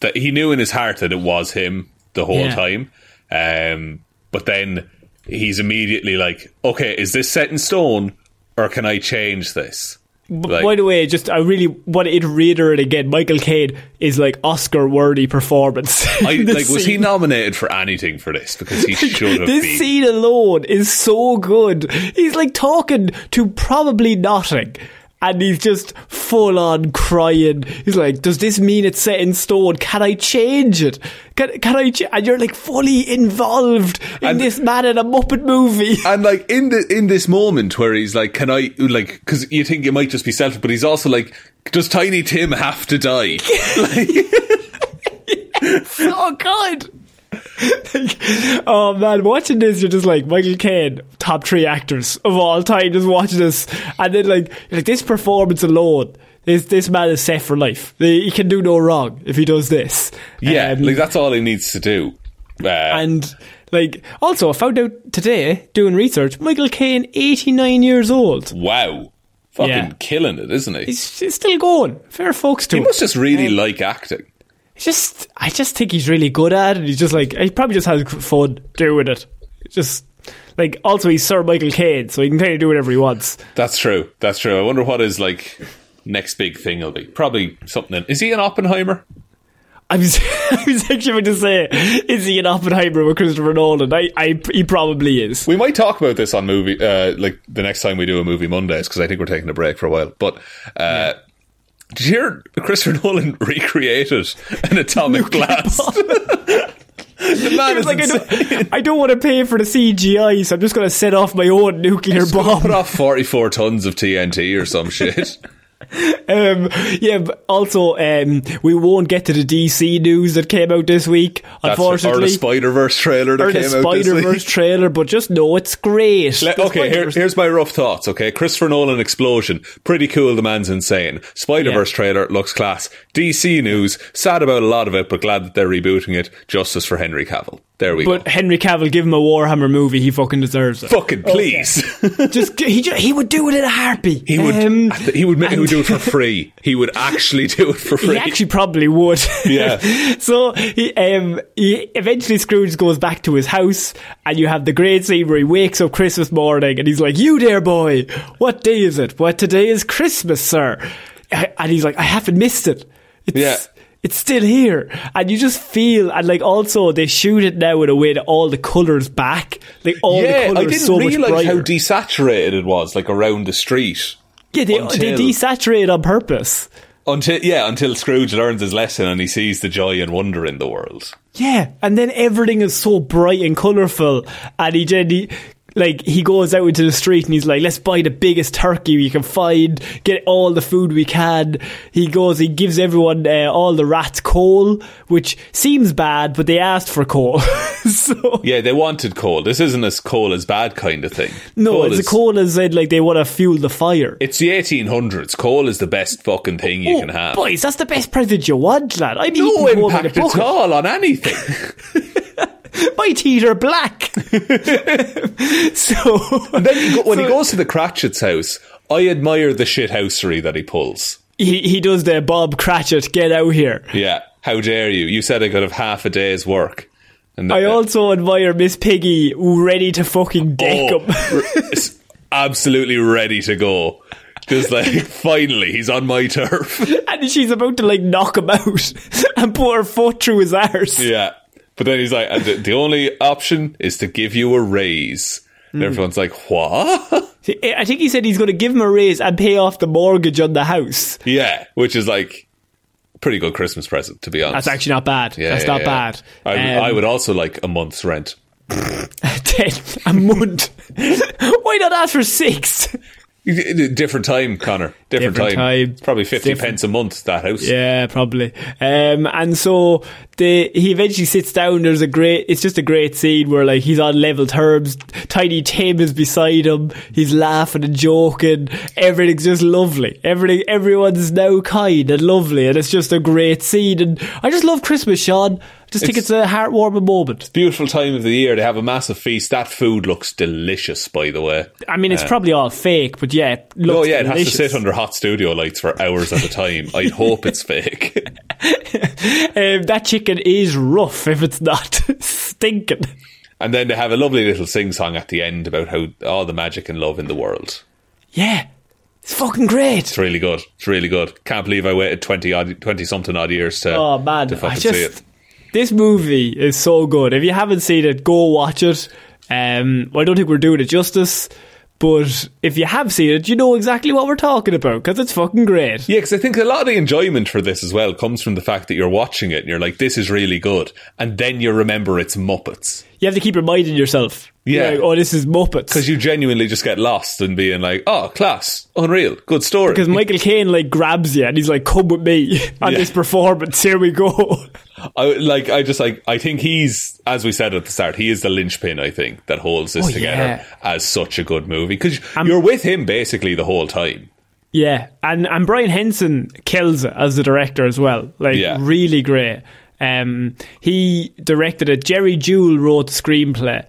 that he knew in his heart that it was him the whole Yeah. time. Um, but then he's immediately like, "Okay, is this set in stone, or can I change this?" Like- by the way, just I really want to reiterate again. Michael Caine is like Oscar worthy performance. I, [laughs] like, was he nominated for anything for this? Because he [laughs] should have This been. scene alone is so good. He's like talking to probably nothing. And he's just full on crying. He's like, "Does this mean it's set in stone? Can I change it? Can can I?" Ch-? And you're like fully involved in And- this man in a Muppet movie. [laughs] And like in the in this moment where he's like, "Can I?" Like, because you think it might just be selfish, but he's also like, "Does Tiny Tim have to die?" [laughs] like, [laughs] so good. Like, [laughs] oh man, watching this, you're just like Michael Caine, top three actors of all time, just watching this, and then like, like this performance alone, this this man is set for life. He can do no wrong if he does this. yeah, Um, like that's all he needs to do. Uh, and like also, I found out today doing research, Michael Caine, 89 years old. wow, fucking Yeah. killing it, isn't he? He's, he's still going. Fair folks to he him. must just really Um, like acting. Just I just think he's really good at it. He's just like he probably just has fun doing it. Just like also he's Sir Michael Caine, so he can kind of do whatever he wants. That's true. That's true. I wonder what his like next big thing will be. Probably something. In, is he an Oppenheimer? I was [laughs] I was actually going to say, is he an Oppenheimer with Christopher Nolan? I, I he probably is. We might talk about this on movie, uh, like the next time we do a movie Mondays, because I think we're taking a break for a while. But uh, did you hear Christopher Nolan [laughs] recreated an atomic blast? [laughs] the man is like, I don't, I don't want to pay for the CGI, so I'm just going to set off my own nuclear bomb. Put off forty-four tons of TNT or some shit. [laughs] [laughs] Um, yeah, but also um, we won't get to the DC news that came out this week, unfortunately. or the Spider Verse trailer that came the out this Spider. Verse trailer, but just know it's great. Le- okay, here, here's my rough thoughts. Okay, Christopher Nolan explosion, pretty cool. The man's insane. Spider Verse Yeah. trailer looks class. DC news, sad about a lot of it, but glad that they're rebooting it. Justice for Henry Cavill. There we But go. Henry Cavill, give him a Warhammer movie, he fucking deserves it. Fucking please, [laughs] just he, ju- he would do it in a heartbeat. he would. Um, he would. ma- He would do it for free. He would actually do it for [laughs] free. He actually probably would. [laughs] Yeah. so he, um, he eventually Scrooge goes back to his house, and you have the great scene where he wakes up Christmas morning, and he's like, "You dear boy? What day is it? What today is Christmas, sir?" And he's like, "I haven't missed it. It's, Yeah. It's still here, and you just feel, and like also they shoot it now in a way that all the colors back, like all yeah, the I didn't so realize how desaturated it was, like around the street. yeah, they, they desaturate on purpose. Until yeah, until Scrooge learns his lesson and he sees the joy and wonder in the world. Yeah, and then everything is so bright and colourful, and he, he like he goes out into the street and he's like, "Let's buy the biggest turkey we can find, get all the food we can." He goes, he gives everyone uh, all the rats coal, which seems bad, but they asked for coal, [laughs] so Yeah, they wanted coal. This isn't as coal as bad kind of thing. no, Coal it's a is- coal as in like they want to fuel the fire. It's the 1800s. Coal is the best fucking thing you Oh, can have. boys, that's the best present you want, lad. No coal in a impact at all on anything. [laughs] My teeth are black. [laughs] so then you go, when he goes to the Cratchit's house, I admire the shithousery that he pulls. he he does the Bob Cratchit get out here. Yeah, how dare you? You said I could have half a day's work. And I also admire Miss Piggy ready to fucking deck oh, him. absolutely ready to go. Just like [laughs] finally, he's on my turf. [laughs] and she's about to like knock him out and put her foot through his arse. Yeah. But then he's like, and the, the only option is to give you a raise. And everyone's like, what? [laughs] I think he said he's going to give him a raise and pay off the mortgage on the house. yeah. Which is like pretty good Christmas present, to be honest. That's actually not bad. Yeah, That's yeah, not yeah. bad. I, would- Um, I would also like a month's rent. [laughs] ten a month. [laughs] Why not ask for six? Different time, Conor. Different, Different time. time. Probably 50 Different- pence a month, that house. Yeah, probably. Um, and so he eventually sits down. There's a great. It's just a great scene where like he's on level terms. Tiny Tim is beside him. He's laughing and joking. Everything's just lovely. Everything. Everyone's now kind and lovely, and it's just a great scene. And I just love Christmas, Shaun. I just think It's- it's a heartwarming moment. Beautiful time of the year. They have a massive feast. That food looks delicious, by the way. I mean, it's probably all fake, but yeah, it looks oh yeah, it has to sit under hot studio lights for hours at a time. I'd hope it's fake. [laughs] Um, that chicken is rough if it's not [laughs] stinking. and then they have a lovely little sing song at the end about how all the magic and love in the world. Yeah, it's fucking great. It's really good. It's really good. Can't believe I waited twenty odd, twenty something odd years to. Oh man, to I fucking just see it. this movie is so good. If you haven't seen it, go watch it. Um, I don't think we're doing it justice, but if you have seen it, you know exactly what we're talking about because it's fucking great. Yeah, because I think a lot of the enjoyment for this as well comes from the fact that you're watching it and you're like, "This is really good," and then you remember it's Muppets You have to keep reminding yourself. You're Yeah. like, oh, this is Muppets. because you genuinely just get lost in being like, "Oh, class, unreal, good story." because Michael Caine like grabs you and he's like, "Come with me [laughs] on Yeah. this performance. Here we go." [laughs] I like I just like I think he's as we said at the start, he is the linchpin I think that holds this Oh, together yeah. as such a good movie because you're with him basically the whole time. Yeah, and and Brian Henson kills it as the director as well. Like Yeah. really great. Um, he directed it. Jerry Juhl wrote the screenplay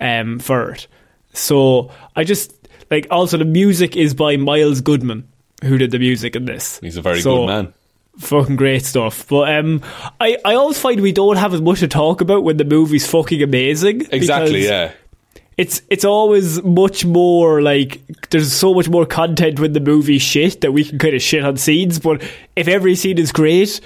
um, for it. So I just like also the music is by Miles Goodman, who did the music in this. He's a very So, good man. Fucking great stuff. But um, I I always find we don't have as much to talk about when the movie's fucking amazing. Exactly, yeah. it's it's always much more like there's so much more content when the movie shit that we can kind of shit on scenes. But if every scene is great,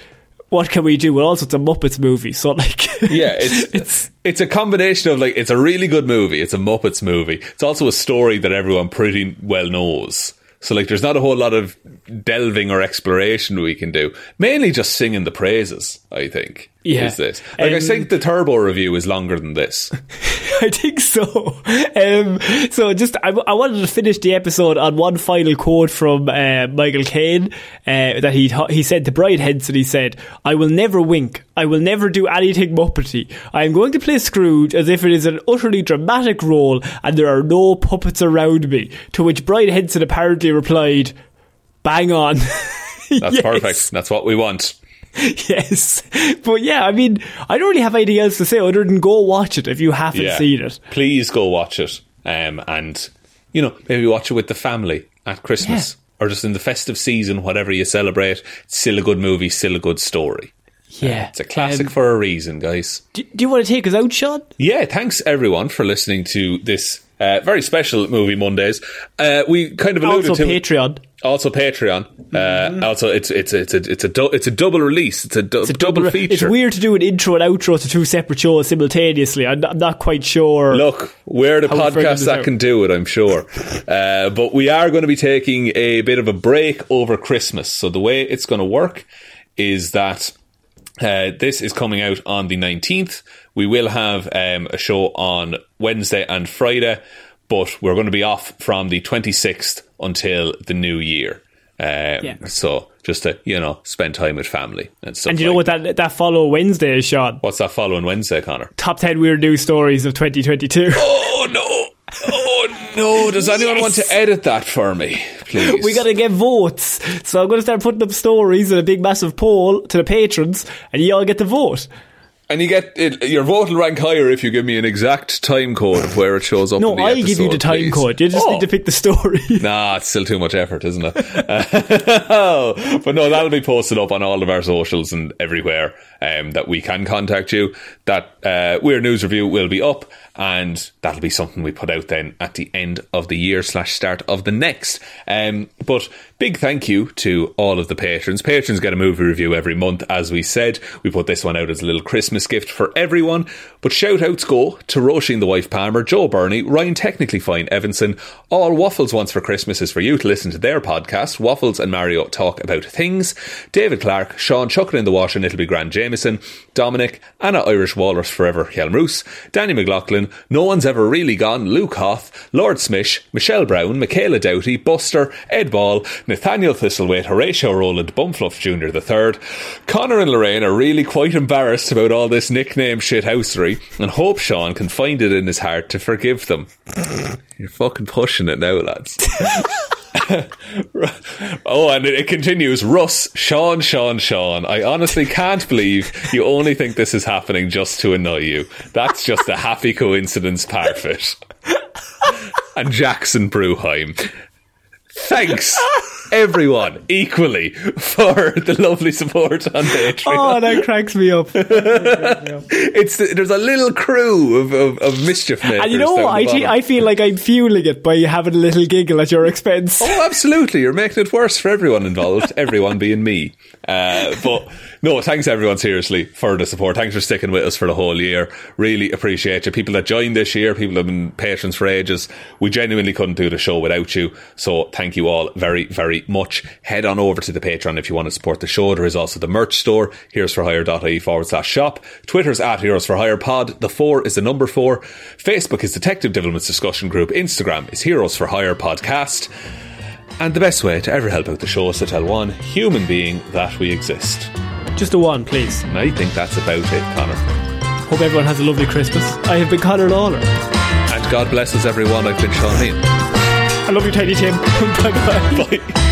what can we do? Well, also it's a Muppets movie, so like Yeah, it's [laughs] it's it's a combination of like it's a really good movie, it's a Muppets movie. It's also a story that everyone pretty well knows. So like there's not a whole lot of delving or exploration we can do. Mainly just singing the praises, I think. Yeah. Is this. Like I Um, think the Turbo review is longer than this. [laughs] I think so. Um, so just I, I wanted to finish the episode on one final quote from uh, Michael Caine uh, that he he said to Brian Henson. He said, "I will never wink. I will never do anything Muppety. I am going to play Scrooge as if it is an utterly dramatic role and there are no puppets around me." To which Brian Henson apparently replied, "Bang on." [laughs] That's Yes. perfect. That's what we want. [laughs] Yes, but yeah, I mean, I don't really have anything else to say other than go watch it if you haven't Yeah. seen it. Please go watch it. Um, and, you know, maybe watch it with the family at Christmas or just in the festive season, whatever you celebrate. It's still a good movie, still a good story. Yeah, It's a classic Um, for a reason, guys. do, do you want to take us out, Shaun? Yeah, thanks everyone for listening to this uh, very special movie Mondays. Uh, we kind of alluded Also to Patreon. also Patreon. Uh, Also, it's it's it's a it's a du- it's a double release. It's a, du- It's a double, feature. It's weird to do an intro and outro to two separate shows simultaneously. I'm, I'm not quite sure. Look, we're the How we figured podcast that out. can do it, I'm sure. [laughs] uh, but we are going to be taking a bit of a break over Christmas. So the way it's going to work is that uh, this is coming out on the 19th. We will have um, a show on Wednesday and Friday, but we're going to be off from the 26th until the new year. Um, Yeah. So just to, you know, spend time with family and stuff and you know like what that that follow Wednesday is, Shaun? What's that following Wednesday, Conor? Top 10 weird news stories of 2022. Oh no! Oh [laughs] no! Does anyone want to edit that for me, please? we got to get votes. So I'm going to start putting up stories in a big massive poll to the patrons, and you all get to vote. and you get it, your vote will rank higher if you give me an exact time code of where it shows up. No, I'll give you the time please. code. You just Oh. need to pick the story. [laughs] Nah, it's still too much effort, isn't it? Uh, [laughs] but no, that'll be posted up on all of our socials and everywhere um, that we can contact you. That uh, Weird News Review will be up, and that'll be something we put out then at the end of the year slash start of the next. Um, but big thank you to all of the patrons. Patrons get a movie review every month, as we said. We put this one out as a little Christmas gift for everyone. But shout outs go to Róisín the Wife Palmer, Joe Bernie, Ryan Technically Fine Evanson. All Waffles Wants for Christmas is for you to listen to their podcast. Waffles and Mario talk about things. David Clarke, Shaun Chucking in the Wash and It'll Be Grand Jamieson, Dominic, Anna Irish Walrus Forever, Hjelmroos, Danny McLaughlin, No One's Ever Really Gone, Luke Hoth, Lordsmish, Michelle Browne, Michaela Doughty, Buster, Ed Ball, Nathaniel Thistlethwaite, Horatio Roland, Bumfluff Jr. III. Conor and Lorraine are really quite embarrassed about all this nickname shithousery and hope Sean can find it in his heart to forgive them. [laughs] You're fucking pushing it now, lads. [laughs] [laughs] oh, and it, continues. Russ, Shaun, Shaun, Shaun. I honestly can't believe you only think this is happening just to annoy you. That's just a happy coincidence, Parfitt. and Jackson Brueheim. Thanks everyone equally for the lovely support on Patreon. Oh, [laughs] that cracks me up. it's there's a little crew of, of, of mischief makers. And you know what? I, I feel like I'm fueling it by having a little giggle at your expense. Oh, absolutely! You're making it worse for everyone involved. [laughs] everyone being me. Uh, but no, thanks everyone seriously for the support. Thanks for sticking with us for the whole year. Really appreciate you. People that joined this year, people that have been patrons for ages. We genuinely couldn't do the show without you. So thank you all very, very much. Head on over to the Patreon if you want to support the show. There is also the merch store, heroesforhire.ie forward slash shop. Twitter's at Heroes for Hire Pod. The four is the number four. Facebook is Detective Divilment's discussion group. Instagram is Heroes for Hire Podcast. And the best way to ever help out the show is to tell one human being that we exist. Just a one, please. And I think that's about it, Conor. Hope everyone has a lovely Christmas. I have been Conor Lawler. And God blesses everyone. I've been Shaun Meighan. I love you, Tiny Tim. [laughs] Bye-bye. Bye. [laughs]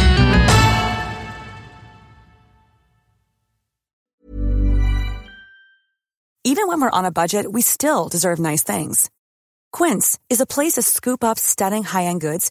Even when we're on a budget, we still deserve nice things. Quince is a place to scoop up stunning high-end goods